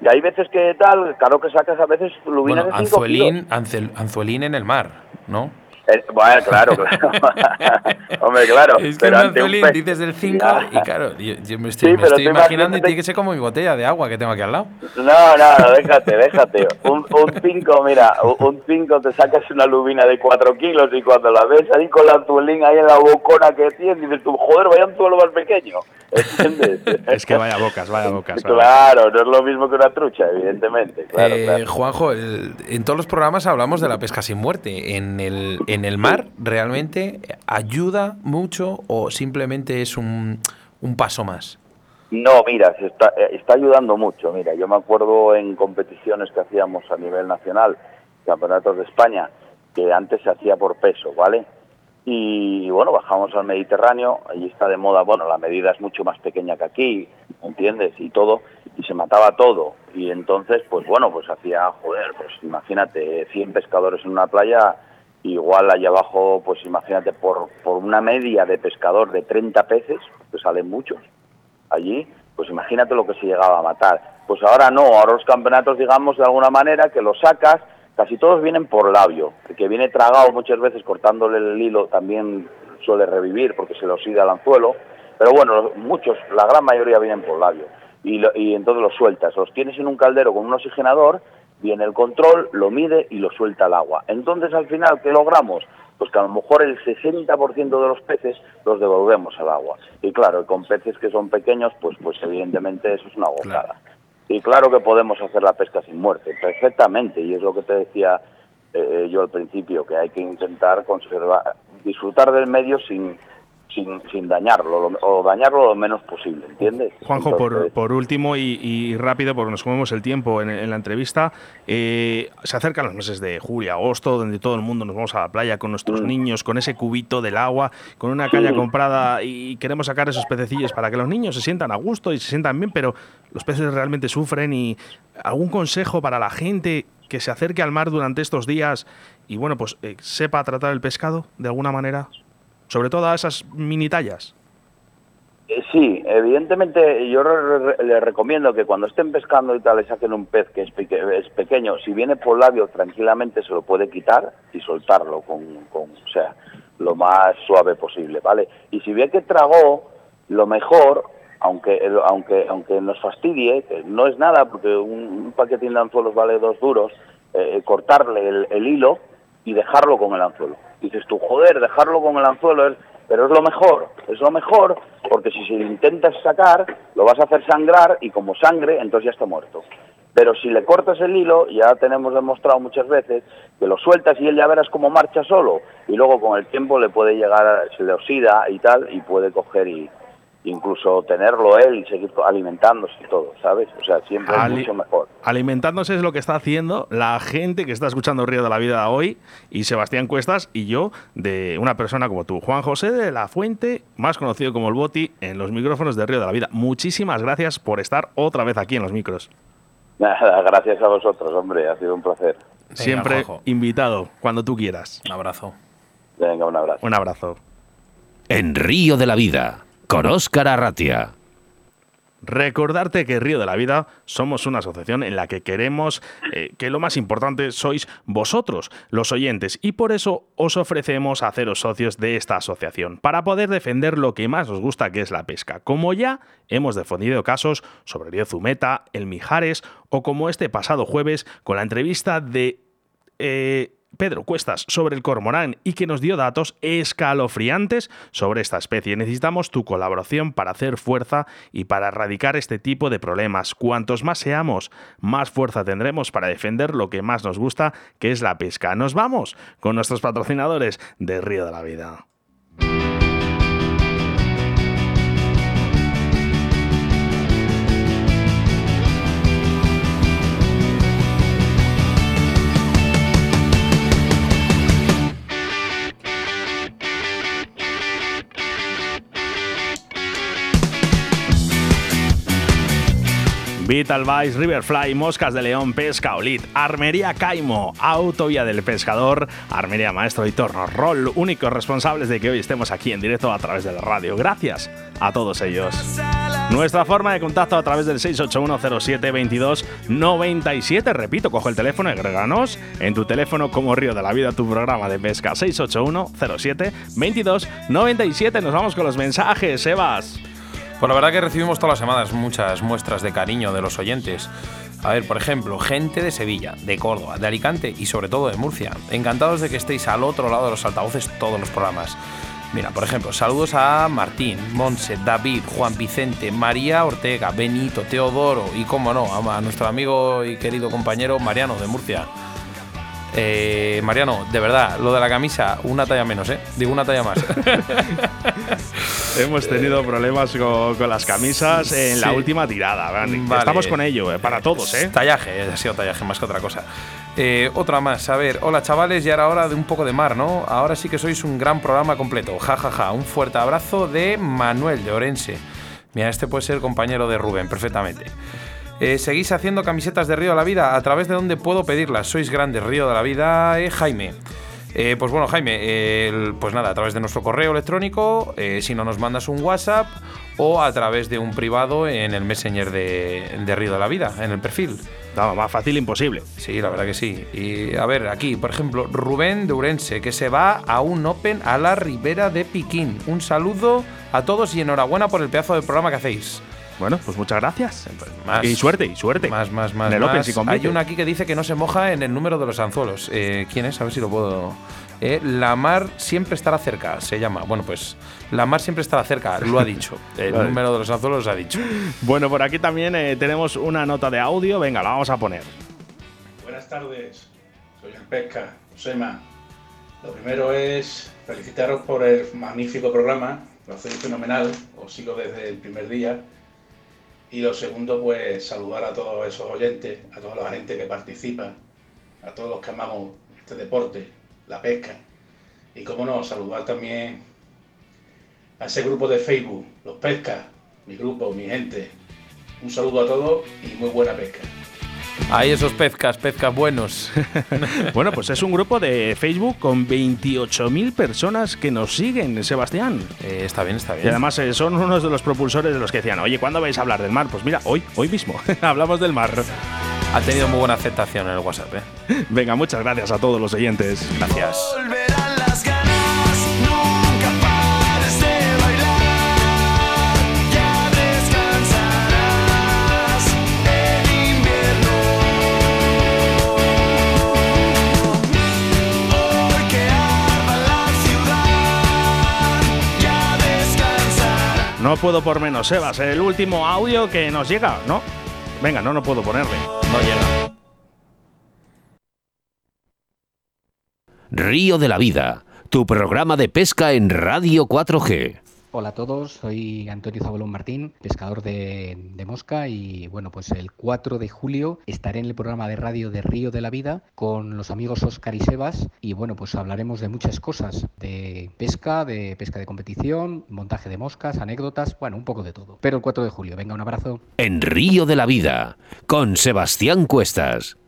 Y hay veces que tal, claro que sacas a veces lubinas de 5 anzuelín, anzuelín en el mar, ¿no? Eh, bueno, claro, claro. Hombre, claro. Es que pero un dices del 5 y claro, yo, me estoy, imaginando y tiene que ser como mi botella de agua que tengo aquí al lado. No, no, déjate, déjate. Un 5, mira, un 5 te sacas una lubina de 4 kilos y cuando la ves ahí con la anzuelín ahí en la bocona que tiene, dices tú, joder, vaya un tuelo más pequeño. ¿Entiendes? es que vaya bocas, vaya bocas. Claro, no es lo mismo que una trucha, evidentemente. Claro, eh, Juanjo, en todos los programas hablamos de la pesca sin muerte. En el, en el mar, ¿realmente ayuda mucho o simplemente es un, un paso más? No, mira, se está, eh, está ayudando mucho. Mira, yo me acuerdo en competiciones que hacíamos a nivel nacional, campeonatos de España, que antes se hacía por peso, ¿vale? y bueno, bajamos al Mediterráneo, allí está de moda, bueno, la medida es mucho más pequeña que aquí, ¿entiendes? Y todo, y se mataba todo. Y entonces, pues bueno, pues hacía, joder, pues imagínate, 100 pescadores en una playa, igual allá abajo, pues imagínate, por, por una media de pescador de 30 peces, pues salen muchos allí, pues imagínate lo que se llegaba a matar. Pues ahora no, ahora los campeonatos, digamos, de alguna manera, que los sacas, Casi todos vienen por labio. El que viene tragado muchas veces cortándole el hilo también suele revivir porque se le oxida el anzuelo. Pero bueno, muchos, la gran mayoría vienen por labio. Y, y entonces los sueltas. Los tienes en un caldero con un oxigenador, viene el control, lo mide y lo suelta al agua. Entonces al final, ¿qué logramos? Pues que a lo mejor el 60% de los peces los devolvemos al agua. Y claro, con peces que son pequeños, pues, pues evidentemente eso es una gozada. Y claro que podemos hacer la pesca sin muerte, perfectamente, y es lo que te decía eh, yo al principio, que hay que intentar conservar, disfrutar del medio sin, sin, dañarlo, o dañarlo lo menos posible, ¿entiendes? Juanjo, por, por, último y, rápido, porque nos comemos el tiempo en, la entrevista, eh, se acercan los meses de julio, agosto, donde todo el mundo nos vamos a la playa con nuestros mm. niños, con ese cubito del agua, con una caña comprada y queremos sacar esos pececillos para que los niños se sientan a gusto y se sientan bien, pero los peces realmente sufren y algún consejo para la gente que se acerque al mar durante estos días y bueno, pues eh, sepa tratar el pescado de alguna manera sobre todo a esas mini tallas? Eh, sí, evidentemente yo le recomiendo que cuando estén pescando y tal le saquen un pez que es, es, pequeño, si viene por labio tranquilamente se lo puede quitar y soltarlo con, con, o sea, lo más suave posible, ¿vale? Y si ve que tragó, lo mejor, aunque aunque aunque nos fastidie, que no es nada porque un, paquetín de anzuelos vale dos duros, eh, cortarle el, el hilo y dejarlo con el anzuelo. Dices tú, joder, dejarlo con el anzuelo es pero es lo mejor, es lo mejor porque si se lo intentas sacar, lo vas a hacer sangrar y como sangre, entonces ya está muerto. Pero si le cortas el hilo, ya tenemos demostrado muchas veces que lo sueltas y él ya verás cómo marcha solo y luego con el tiempo le puede llegar, se le oxida y tal y puede coger y, incluso tenerlo él y seguir alimentándose y todo, ¿sabes? O sea, siempre es mucho mejor. Alimentándose es lo que está haciendo la gente que está escuchando Río de la Vida hoy y Sebastián Cuestas y yo de una persona como tú, Juan José de la Fuente, más conocido como el Boti, en los micrófonos de Río de la Vida. Muchísimas gracias por estar otra vez aquí en los micros. Nada, gracias a vosotros, hombre, ha sido un placer. Siempre invitado, cuando tú quieras. Un abrazo. Venga, un abrazo. Un abrazo. En Río de la Vida con Óscar Arratia. Recordarte que Río de la Vida somos una asociación en la que queremos eh, que lo más importante sois vosotros, los oyentes, y por eso os ofrecemos haceros socios de esta asociación, para poder defender lo que más os gusta, que es la pesca. Como ya hemos defendido casos sobre río Zumeta, el Mijares, o como este pasado jueves con la entrevista de... Eh, Pedro Cuestas sobre el cormorán y que nos dio datos escalofriantes sobre esta especie. Necesitamos tu colaboración para hacer fuerza y para erradicar este tipo de problemas. Cuantos más seamos, más fuerza tendremos para defender lo que más nos gusta, que es la pesca. Nos vamos con nuestros patrocinadores de Río de la Vida. Vital Vice, Riverfly, Moscas de León, Pesca Olit, Armería Caimo, Autovía del Pescador, Armería Maestro y Torno Roll, únicos responsables de que hoy estemos aquí en directo a través de la radio. Gracias a todos ellos. Nuestra forma de contacto a través del 681072297. Repito, coge el teléfono y agréganos en tu teléfono como Río de la Vida, tu programa de pesca. 681072297. Nos vamos con los mensajes, Sebas. Pues la verdad que recibimos todas las semanas muchas muestras de cariño de los oyentes. A ver, por ejemplo, gente de Sevilla, de Córdoba, de Alicante y sobre todo de Murcia. Encantados de que estéis al otro lado de los altavoces todos los programas. Mira, por ejemplo, saludos a Martín, Monse, David, Juan Vicente, María Ortega, Benito, Teodoro y, como no, a nuestro amigo y querido compañero Mariano de Murcia. Eh, Mariano, de verdad, lo de la camisa, una talla menos, ¿eh? Digo una talla más. Hemos tenido problemas con, las camisas en la última tirada. Estamos con ello, eh, para todos, ¿eh? Tallaje, ha sido tallaje más que otra cosa. Eh, otra más, a ver, hola chavales, ya era hora de un poco de mar, ¿no? Ahora sí que sois un gran programa completo. Ja, ja, ja. Un fuerte abrazo de Manuel de Orense. Mira, este puede ser compañero de Rubén, perfectamente. Eh, ¿Seguís haciendo camisetas de Río de la Vida? ¿A través de dónde puedo pedirlas? Sois grandes, Río de la Vida, eh, Jaime. Eh, pues bueno, Jaime, pues nada, a través de nuestro correo electrónico, si no nos mandas un WhatsApp o a través de un privado en el Messenger de, Río de la Vida, en el perfil. No, más fácil imposible. Sí, la verdad que sí. Y a ver, aquí, por ejemplo, Rubén de Urense, que se va a un Open a la Ribera de Piquín. Un saludo a todos y enhorabuena por el pedazo de programa que hacéis. Bueno, pues muchas gracias. y suerte, y suerte. Más, más, más. Hay una aquí que dice que no se moja en el número de los anzuelos. Eh, ¿Quién es? A ver si lo puedo. Eh, la mar siempre estará cerca, se llama. Bueno, pues la mar siempre estará cerca, lo ha dicho. El número de los anzuelos ha dicho. Bueno, por aquí también eh, tenemos una nota de audio. Venga, la vamos a poner. Buenas tardes, soy el Pesca, Josema. Lo primero es felicitaros por el magnífico programa, lo hacéis fenomenal, os sigo desde el primer día y lo segundo, pues saludar a todos esos oyentes, a toda la gente que participa, a todos los que amamos este deporte, la pesca. Y cómo no, saludar también a ese grupo de Facebook, los pescas, mi grupo, mi gente. Un saludo a todos y muy buena pesca. Ahí esos pezcas, pezcas buenos. bueno, pues es un grupo de Facebook con 28.000 personas que nos siguen, Sebastián. Eh, está bien, está bien. Y además eh, son unos de los propulsores de los que decían, oye, ¿cuándo vais a hablar del mar? Pues mira, hoy, hoy mismo, hablamos del mar. Ha tenido muy buena aceptación en el WhatsApp. ¿eh? Venga, muchas gracias a todos los oyentes. Gracias. No puedo por menos, Sebas. El último audio que nos llega, ¿no? Venga, no, no puedo ponerle. No llega. Río de la Vida, tu programa de pesca en Radio 4G. Hola a todos, soy Antonio Zabolón Martín, pescador de, mosca y bueno, pues el 4 de julio estaré en el programa de radio de Río de la Vida con los amigos Oscar y Sebas y bueno, pues hablaremos de muchas cosas, de pesca, de pesca de competición, montaje de moscas, anécdotas, bueno, un poco de todo. Pero el 4 de julio, venga, un abrazo. En Río de la Vida, con Sebastián Cuestas.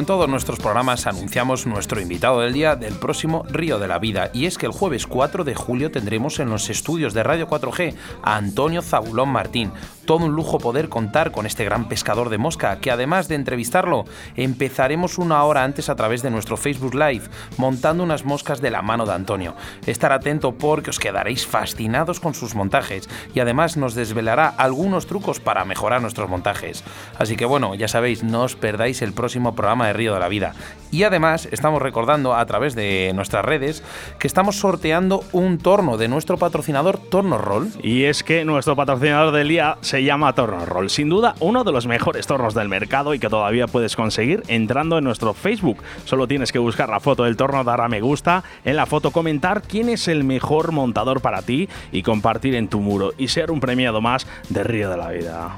En todos nuestros programas, anunciamos nuestro invitado del día del próximo Río de la Vida. Y es que el jueves 4 de julio tendremos en los estudios de Radio 4G a Antonio Zabulón Martín. Todo un lujo poder contar con este gran pescador de mosca, que además de entrevistarlo, empezaremos una hora antes a través de nuestro Facebook Live, montando unas moscas de la mano de Antonio. Estar atento porque os quedaréis fascinados con sus montajes y además nos desvelará algunos trucos para mejorar nuestros montajes. Así que bueno, ya sabéis, no os perdáis el próximo programa Río de la Vida. Y además estamos recordando a través de nuestras redes que estamos sorteando un torno de nuestro patrocinador Torno Roll. Y es que nuestro patrocinador del día se llama Torno Roll. Sin duda, uno de los mejores tornos del mercado y que todavía puedes conseguir entrando en nuestro Facebook. Solo tienes que buscar la foto del torno, dar a me gusta, en la foto comentar quién es el mejor montador para ti y compartir en tu muro y ser un premiado más de Río de la Vida.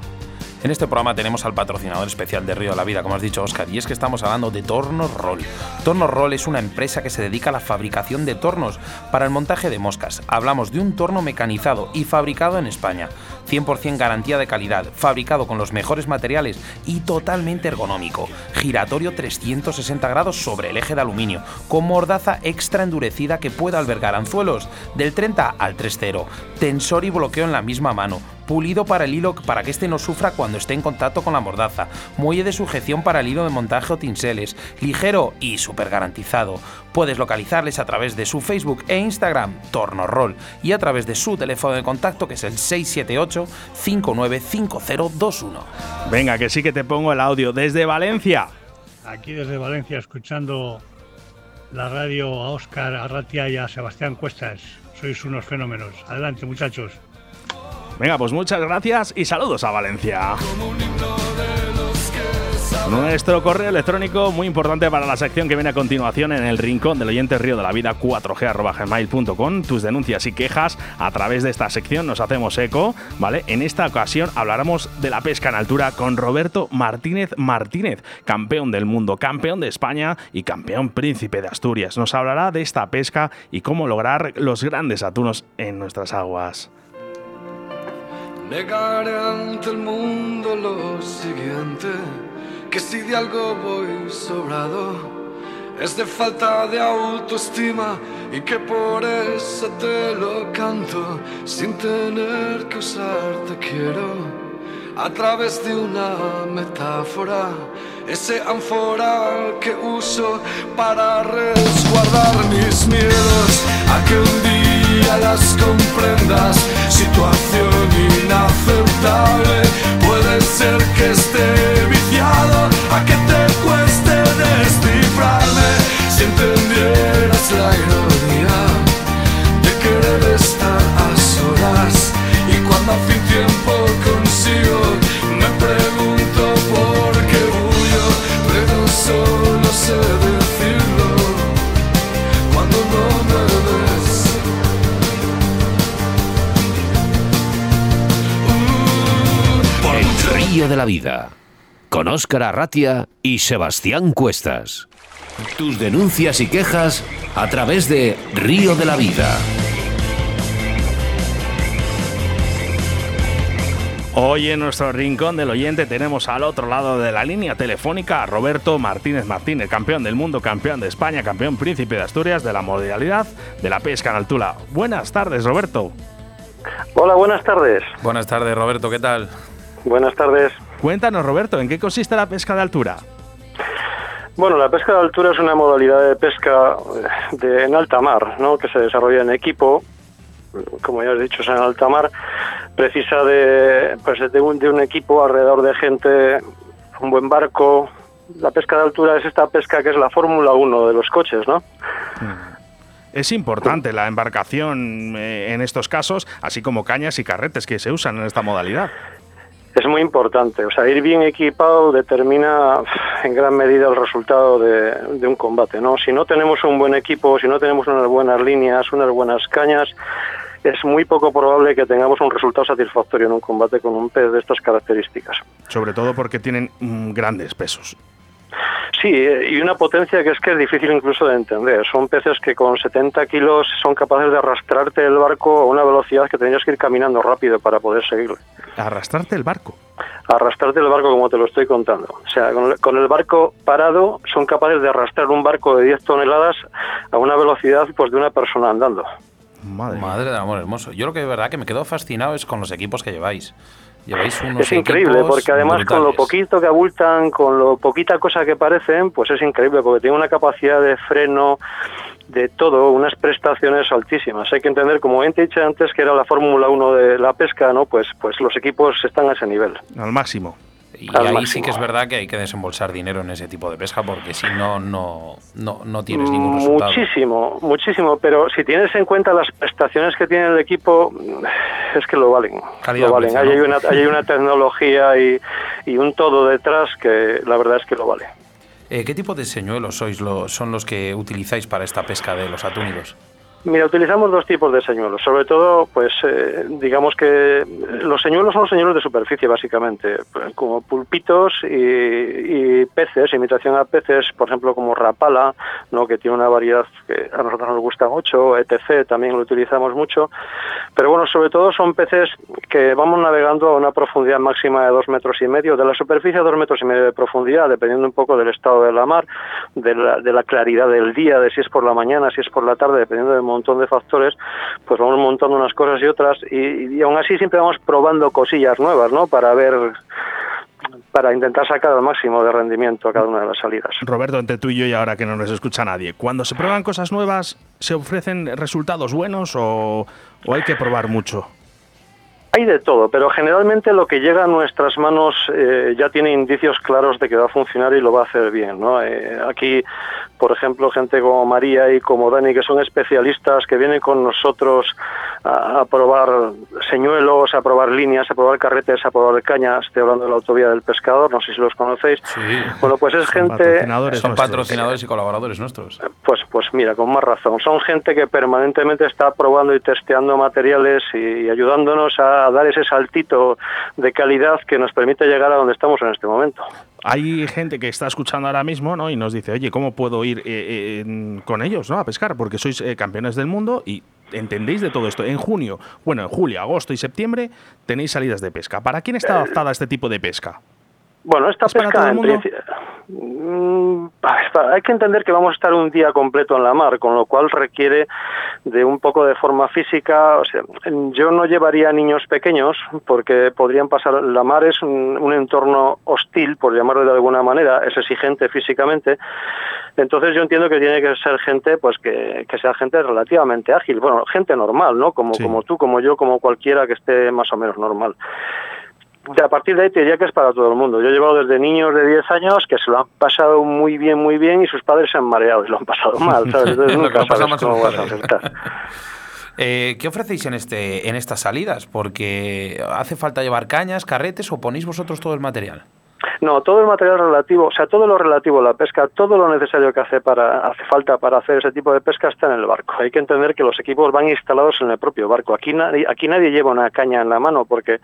En este programa tenemos al patrocinador especial de Río de la Vida, como has dicho Oscar, y es que estamos hablando de Tornos Roll. Tornos Roll es una empresa que se dedica a la fabricación de tornos para el montaje de moscas. Hablamos de un torno mecanizado y fabricado en España. 100% garantía de calidad, fabricado con los mejores materiales y totalmente ergonómico. Giratorio 360 grados sobre el eje de aluminio, con mordaza extra endurecida que puede albergar anzuelos del 30 al 3.0, tensor y bloqueo en la misma mano, pulido para el hilo para que este no sufra cuando esté en contacto con la mordaza, muelle de sujeción para el hilo de montaje o tinseles, ligero y súper garantizado. Puedes localizarles a través de su Facebook e Instagram, Tornorroll, y a través de su teléfono de contacto que es el 678 595021. Venga, que sí que te pongo el audio desde Valencia. Aquí desde Valencia escuchando la radio a Óscar Arratia y a Sebastián Cuestas. Sois unos fenómenos. Adelante, muchachos. Venga, pues muchas gracias y saludos a Valencia. Nuestro correo electrónico muy importante para la sección que viene a continuación en el rincón del oyente río de la vida 4g.gmail.com. Tus denuncias y quejas a través de esta sección nos hacemos eco, ¿vale? En esta ocasión hablaremos de la pesca en altura con Roberto Martínez Martínez, campeón del mundo, campeón de España y campeón príncipe de Asturias. Nos hablará de esta pesca y cómo lograr los grandes atunos en nuestras aguas. Negaré ante el mundo lo siguiente, que si de algo voy sobrado, es de falta de autoestima y que por eso te lo canto sin tener que usarte quiero. A través de una metáfora, ese ánfora que uso para resguardar mis miedos a las comprendas. Situación inaceptable, puede ser que esté viciado a que te cueste descifrarme si entendieras la ironía la Vida, con Óscar Arratia y Sebastián Cuestas. Tus denuncias y quejas a través de Río de la Vida. Hoy en nuestro rincón del oyente tenemos al otro lado de la línea telefónica a Roberto Martínez Martínez, campeón del mundo, campeón de España, campeón príncipe de Asturias de la modalidad de la pesca en altura. Buenas tardes, Roberto. Hola, buenas tardes. Buenas tardes, Roberto, ¿qué tal? Buenas tardes. Cuéntanos, Roberto, ¿en qué consiste la pesca de altura? Bueno, la pesca de altura es una modalidad de pesca eh, de, en alta mar, ¿no? que se desarrolla en equipo, como ya has dicho, es en alta mar, precisa de, pues, de, un, de un equipo alrededor de gente, un buen barco. La pesca de altura es esta pesca que es la Fórmula 1 de los coches, ¿no? Es importante la embarcación eh, en estos casos, así como cañas y carretes que se usan en esta modalidad. Es muy importante, o sea, ir bien equipado determina en gran medida el resultado de, de, un combate, ¿no? Si no tenemos un buen equipo, si no tenemos unas buenas líneas, unas buenas cañas, es muy poco probable que tengamos un resultado satisfactorio en un combate con un pez de estas características. Sobre todo porque tienen mm, grandes pesos. Sí, y una potencia que es que es difícil incluso de entender. Son peces que con 70 kilos son capaces de arrastrarte el barco a una velocidad que tendrías que ir caminando rápido para poder seguirle. ¿Arrastrarte el barco? Arrastrarte el barco como te lo estoy contando. O sea, con el, con el barco parado son capaces de arrastrar un barco de 10 toneladas a una velocidad pues de una persona andando. Madre, Madre del amor hermoso. Yo lo que de verdad que me quedo fascinado es con los equipos que lleváis. Lleváis unos es increíble porque además brutales. con lo poquito que abultan, con lo poquita cosa que parecen, pues es increíble porque tienen una capacidad de freno, de todo, unas prestaciones altísimas. Hay que entender, como bien te he dicho antes, que era la Fórmula 1 de la pesca, ¿no? Pues, pues los equipos están a ese nivel. Al máximo. Y Al ahí máximo. sí que es verdad que hay que desembolsar dinero en ese tipo de pesca porque si no, no, no, no tienes ningún resultado. Muchísimo, muchísimo, pero si tienes en cuenta las prestaciones que tiene el equipo, es que lo valen. Calidad Lo valen. precio, Ahí ¿no? hay una, ahí hay una tecnología y, y un todo detrás que la verdad es que lo vale. Eh, ¿Qué tipo de señuelos sois son los que utilizáis para esta pesca de los atúnidos? Mira, utilizamos dos tipos de señuelos. Sobre todo, pues, eh, digamos que los señuelos son los señuelos de superficie, básicamente, pues, como pulpitos y, y peces, imitación a peces, por ejemplo, como rapala, ¿no? que tiene una variedad que a nosotros nos gusta mucho, etc., también lo utilizamos mucho. Pero bueno, sobre todo son peces que vamos navegando a una profundidad máxima de dos metros y medio, de la superficie a dos metros y medio de profundidad, dependiendo un poco del estado de la mar, de la, de la claridad del día, de si es por la mañana, si es por la tarde, dependiendo del montón de factores, pues vamos montando unas cosas y otras y, y aún así siempre vamos probando cosillas nuevas, ¿no? Para ver, para intentar sacar al máximo de rendimiento a cada una de las salidas. Roberto, entre tú y yo y ahora que no nos escucha nadie, cuando se prueban cosas nuevas, ¿se ofrecen resultados buenos o, o hay que probar mucho? Hay de todo, pero generalmente lo que llega a nuestras manos eh, ya tiene indicios claros de que va a funcionar y lo va a hacer bien. ¿no? Eh, aquí, por ejemplo, gente como María y como Dani, que son especialistas, que vienen con nosotros a, a probar señuelos, a probar líneas, a probar carretes, a probar cañas. Estoy hablando de la autovía del pescador, no sé si los conocéis. Bueno, pues es gente... patrocinadores Son nuestros. patrocinadores y colaboradores nuestros. Pues, pues mira, con más razón. Son gente que permanentemente está probando y testeando materiales y, y ayudándonos a dar ese saltito de calidad que nos permite llegar a donde estamos en este momento. Hay gente que está escuchando ahora mismo ¿no? y nos dice, oye, ¿cómo puedo ir eh, eh, con ellos ¿no? a pescar? Porque sois eh, campeones del mundo y entendéis de todo esto. En junio, bueno, en julio, agosto y septiembre tenéis salidas de pesca. ¿Para quién está adaptada este tipo de pesca? Bueno, esta ¿Es para todo pesca en principio- Mm, hay que entender que vamos a estar un día completo en la mar, con lo cual requiere de un poco de forma física. O sea, yo no llevaría niños pequeños porque podrían pasar. La mar es un, un entorno hostil, por llamarlo de alguna manera, es exigente físicamente. Entonces yo entiendo que tiene que ser gente, pues que, que sea gente relativamente ágil, bueno, gente normal, ¿no? Como, Sí. como tú, como yo, como cualquiera que esté más o menos normal. A partir de ahí te diría que es para todo el mundo. Yo he llevado desde niños de 10 años que se lo han pasado muy bien, muy bien y sus padres se han mareado y lo han pasado mal, ¿sabes? Entonces nunca sabes cómo vas a. Eh, ¿Qué ofrecéis en, este, en estas salidas? Porque hace falta llevar cañas, carretes o ponéis vosotros todo el material. No, todo el material relativo, o sea, todo lo relativo a la pesca, todo lo necesario que hace para hace falta para hacer ese tipo de pesca está en el barco. Hay que entender que los equipos van instalados en el propio barco. Aquí nadie, aquí nadie lleva una caña en la mano porque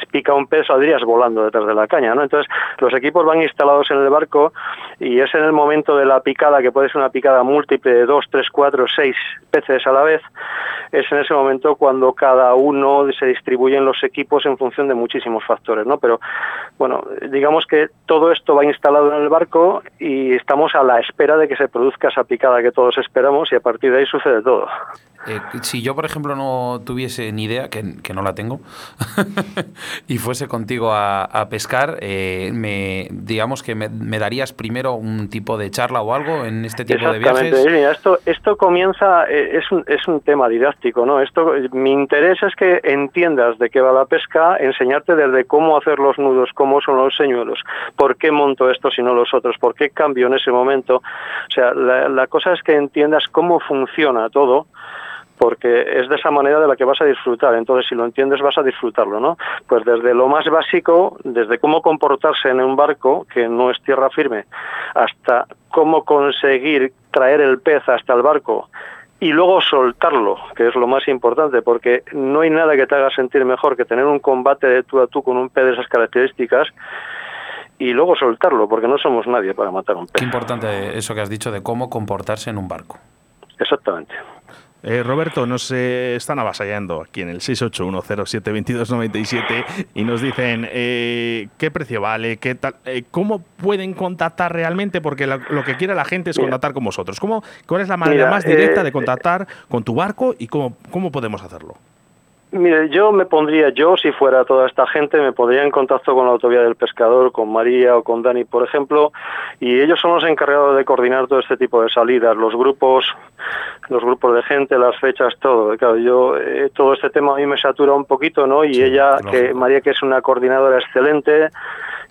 si pica un pez saldrías volando detrás de la caña, ¿no? Entonces, los equipos van instalados en el barco y es en el momento de la picada, que puede ser una picada múltiple de dos, tres, cuatro, seis peces a la vez, es en ese momento cuando cada uno se distribuyen los equipos en función de muchísimos factores, ¿no? Pero bueno, digamos que todo esto va instalado en el barco y estamos a la espera de que se produzca esa picada que todos esperamos y a partir de ahí sucede todo. Eh, si yo, por ejemplo, no tuviese ni idea, que, no la tengo, y fuese contigo a, pescar, eh, me, digamos que me, darías primero un tipo de charla o algo en este tipo de viajes. esto, esto comienza, eh, es, un, es un tema didáctico, ¿no? Esto, mi interés es que entiendas de qué va la pesca, enseñarte desde cómo hacer los nudos, cómo son los señuelos, por qué monto esto y no los otros, por qué cambio en ese momento. O sea, la, la cosa es que entiendas cómo funciona todo porque es de esa manera de la que vas a disfrutar. Entonces, si lo entiendes, vas a disfrutarlo, ¿no? Pues desde lo más básico, desde cómo comportarse en un barco que no es tierra firme, hasta cómo conseguir traer el pez hasta el barco y luego soltarlo, que es lo más importante, porque no hay nada que te haga sentir mejor que tener un combate de tú a tú con un pez de esas características y luego soltarlo, porque no somos nadie para matar un pez. Qué importante eso que has dicho de cómo comportarse en un barco. Exactamente. Eh, Roberto, nos eh, están avasallando aquí en el 681072297 y nos dicen eh, qué precio vale, qué tal, cómo pueden contactar realmente, porque lo, que quiere la gente es contactar con vosotros. ¿Cómo, ¿Cuál es la manera más directa de contactar con tu barco y cómo, cómo podemos hacerlo? Mire, yo me pondría, yo si fuera toda esta gente, me pondría en contacto con la Autovía del Pescador, con María o con Dani, por ejemplo, y ellos son los encargados de coordinar todo este tipo de salidas, los grupos, los grupos de gente, las fechas, todo. Claro, yo eh, todo este tema a mí me satura un poquito, ¿no? Y ella, que María, que es una coordinadora excelente,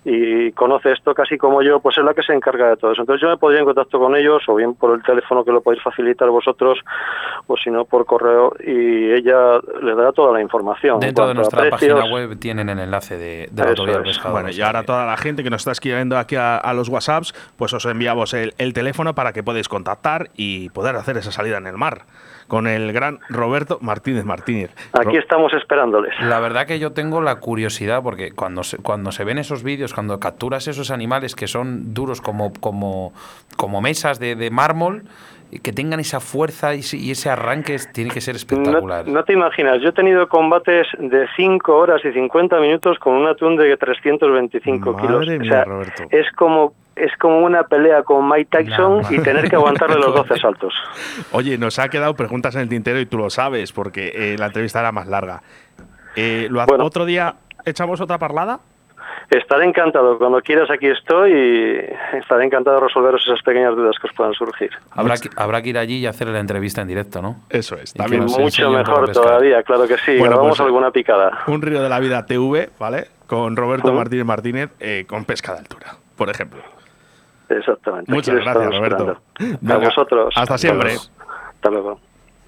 y conoce esto casi como yo, pues es la que se encarga de todo eso. Entonces yo me podría en contacto con ellos, o bien por el teléfono que lo podéis facilitar vosotros, o si no por correo, y ella les dará toda la información. Dentro de nuestra página web tienen el enlace de, de la autovía del pescador. Bueno, y ahora toda la gente que nos está escribiendo aquí a, los WhatsApps, pues os enviamos el, el teléfono para que podáis contactar y poder hacer esa salida en el mar con el gran Roberto Martínez Martínez. Aquí estamos esperándoles. La verdad que yo tengo la curiosidad, porque cuando se, cuando se ven esos vídeos, cuando capturas esos animales que son duros como, como, como mesas de, de mármol, que tengan esa fuerza y ese arranque tiene que ser espectacular. No, te imaginas, yo he tenido combates de 5 horas y 50 minutos con un atún de 325 kilos. Roberto. Es como es como una pelea con Mike Tyson y tener que aguantarle los 12 saltos. Oye, nos ha quedado preguntas en el tintero y tú lo sabes, porque eh, la entrevista era más larga. Eh, ¿lo ¿Otro día echamos otra parlada? Estaré encantado. Cuando quieras aquí estoy y estaré encantado de resolveros esas pequeñas dudas que os puedan surgir. Habrá que, habrá que ir allí y hacer la entrevista en directo, ¿no? Eso es. También mucho mejor todavía, claro que sí. Bueno, vamos pues, alguna picada. Un río de la vida TV, ¿vale? Con Roberto Martínez Martínez eh, con pesca de altura, por ejemplo. Exactamente. Muchas gracias, Roberto. A vosotros. Hasta siempre. Hasta luego.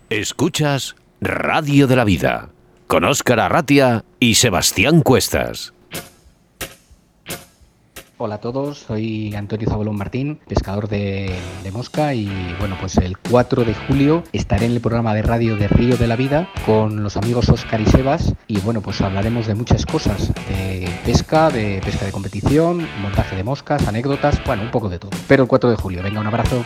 Escuchas Radio de la Vida con Óscar Arratia y Sebastián Cuestas. Hola a todos, soy Antonio Zabolón Martín, pescador de, mosca y bueno, pues el 4 de julio estaré en el programa de radio de Río de la Vida con los amigos Oscar y Sebas y bueno, pues hablaremos de muchas cosas, de pesca, de pesca de competición, montaje de moscas, anécdotas, bueno, un poco de todo. Pero el 4 de julio, venga, un abrazo.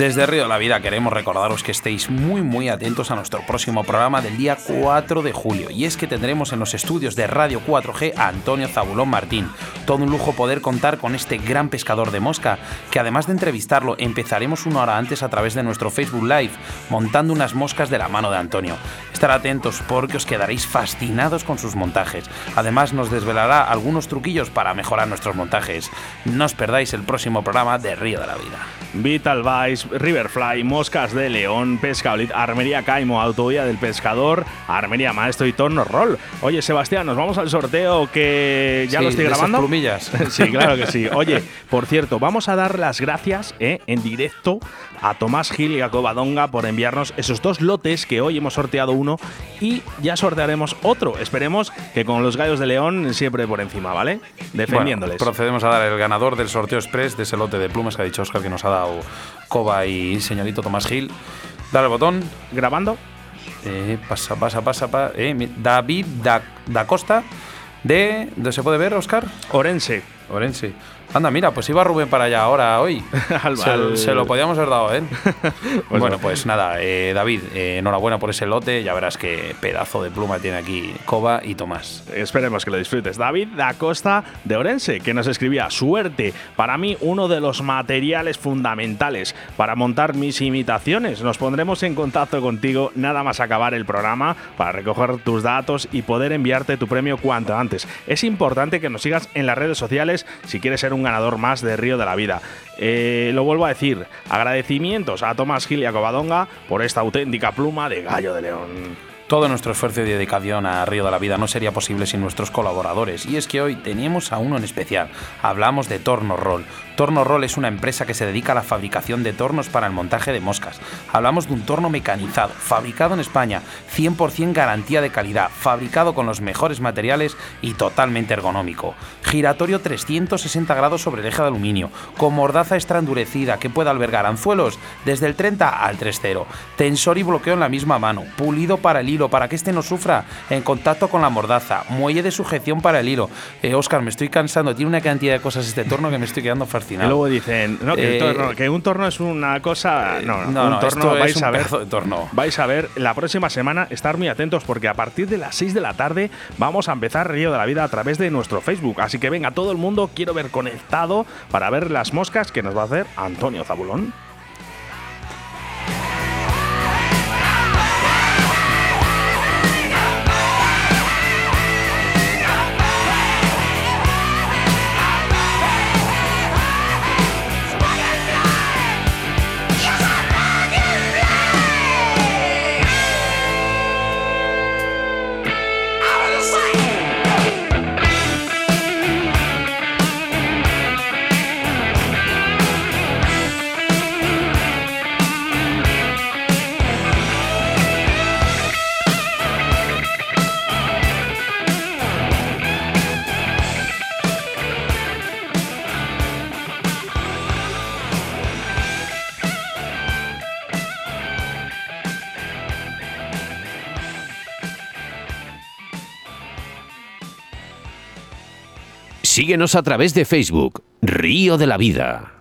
Desde Río de la Vida queremos recordaros que estéis muy muy atentos a nuestro próximo programa del día 4 de julio y es que tendremos en los estudios de Radio 4G a Antonio Zabulón Martín. Todo un lujo poder contar con este gran pescador de mosca que además de entrevistarlo empezaremos una hora antes a través de nuestro Facebook Live montando unas moscas de la mano de Antonio. Estar atentos porque os quedaréis fascinados con sus montajes. Además nos desvelará algunos truquillos para mejorar nuestros montajes. No os perdáis el próximo programa de Río de la Vida. Vital Vice, Riverfly, Moscas de León, Pesca Armería Caimo, Autovía del Pescador, Armería Maestro y Torno Roll. Oye, Sebastián, nos vamos al sorteo que ya lo estoy grabando. plumillas. Sí, claro que sí. Oye, por cierto, vamos a dar las gracias eh, en directo a Tomás Gil y a Covadonga por enviarnos esos dos lotes que hoy hemos sorteado uno y ya sortearemos otro. Esperemos que con los gallos de León siempre por encima, ¿vale? Defendiéndoles. Bueno, procedemos a dar el ganador del sorteo express de ese lote de plumas que ha dicho Oscar que nos ha dado Cova y señorito Tomás Gil. Dale el botón. Grabando. Eh, pasa, pasa, pasa, pasa. Eh, David da, da Costa de. ¿Dónde se puede ver, Oscar? Orense. Orense. Anda, mira, pues iba Rubén para allá ahora, hoy. Al- se, al- se lo podíamos haber dado, ¿eh? Pues bueno, no. pues nada, eh, David, eh, enhorabuena por ese lote. Ya verás qué pedazo de pluma tiene aquí Cova y Tomás. Esperemos que lo disfrutes. David da Costa de Orense, que nos escribía suerte. Para mí, uno de los materiales fundamentales para montar mis imitaciones. Nos pondremos en contacto contigo nada más acabar el programa para recoger tus datos y poder enviarte tu premio cuanto antes. Es importante que nos sigas en las redes sociales si quieres ser un ganador más de Río de la Vida. Eh, lo vuelvo a decir, agradecimientos a Tomás Gil y a Covadonga por esta auténtica pluma de gallo de león. Todo nuestro esfuerzo y dedicación a Río de la Vida no sería posible sin nuestros colaboradores. Y es que hoy teníamos a uno en especial. Hablamos de Torno Roll. Torno Roll es una empresa que se dedica a la fabricación de tornos para el montaje de moscas. Hablamos de un torno mecanizado, fabricado en España, 100% garantía de calidad, fabricado con los mejores materiales y totalmente ergonómico. Giratorio 360 grados sobre el eje de aluminio, con mordaza extra endurecida que puede albergar anzuelos desde el 30 al 3.0. Tensor y bloqueo en la misma mano, pulido para el hilo para que este no sufra en contacto con la mordaza, muelle de sujeción para el hilo. Eh, Oscar, me estoy cansando, tiene una cantidad de cosas este torno que me estoy quedando Y luego dicen no, que, el Eh, torno- que un torno es una cosa. No, no, no, un no, torno vais un a ver. de torno. Vais a ver la próxima semana, estar muy atentos porque a partir de las 6 de la tarde vamos a empezar Río de la Vida a través de nuestro Facebook. Así que venga, todo el mundo quiero ver conectado para ver las moscas que nos va a hacer Antonio Zabulón. Síguenos a través de Facebook, Río de la Vida.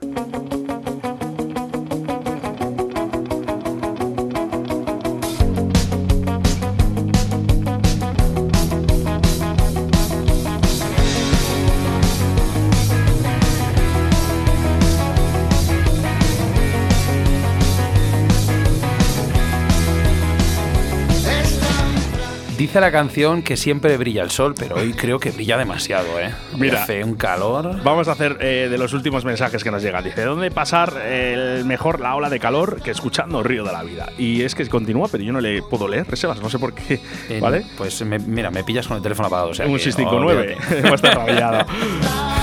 Dice la canción que siempre brilla el sol, pero hoy creo que brilla demasiado, ¿eh? Mira. hace un calor. Vamos a hacer eh, de los últimos mensajes que nos llegan. Dice, ¿dónde pasar el mejor la ola de calor que escuchando Río de la Vida? Y es que continúa, pero yo no le puedo leer, Sebas, no sé por qué. Eh, ¿Vale? Pues me- mira, me pillas con el teléfono apagado. O sea un que, 659. olvídate. Hemos estado rayado.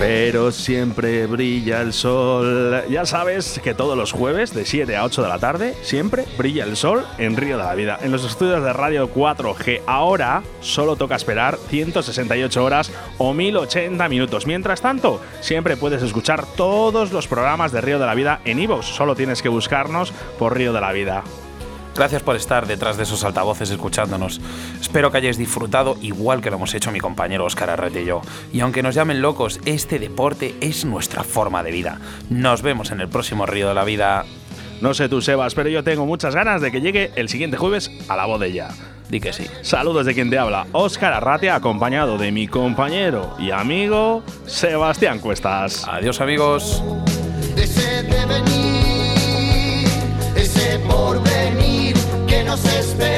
Pero siempre brilla el sol. Ya sabes que todos los jueves de 7 a 8 de la tarde siempre brilla el sol en Río de la Vida, en los estudios de Radio 4G. Ahora solo toca esperar 168 horas o 1080 minutos. Mientras tanto, siempre puedes escuchar todos los programas de Río de la Vida en iVoox. Solo tienes que buscarnos por Río de la Vida. Gracias por estar detrás de esos altavoces escuchándonos. Espero que hayáis disfrutado igual que lo hemos hecho mi compañero Óscar Arrete y yo. Y aunque nos llamen locos, este deporte es nuestra forma de vida. Nos vemos en el próximo Río de la Vida. No sé tú, Sebas, pero yo tengo muchas ganas de que llegue el siguiente jueves a la bodella. Di que sí. Saludos de quien te habla, Óscar Arratia, acompañado de mi compañero y amigo Sebastián Cuestas. Adiós amigos. ese devenir, ese porvenir que nos espera.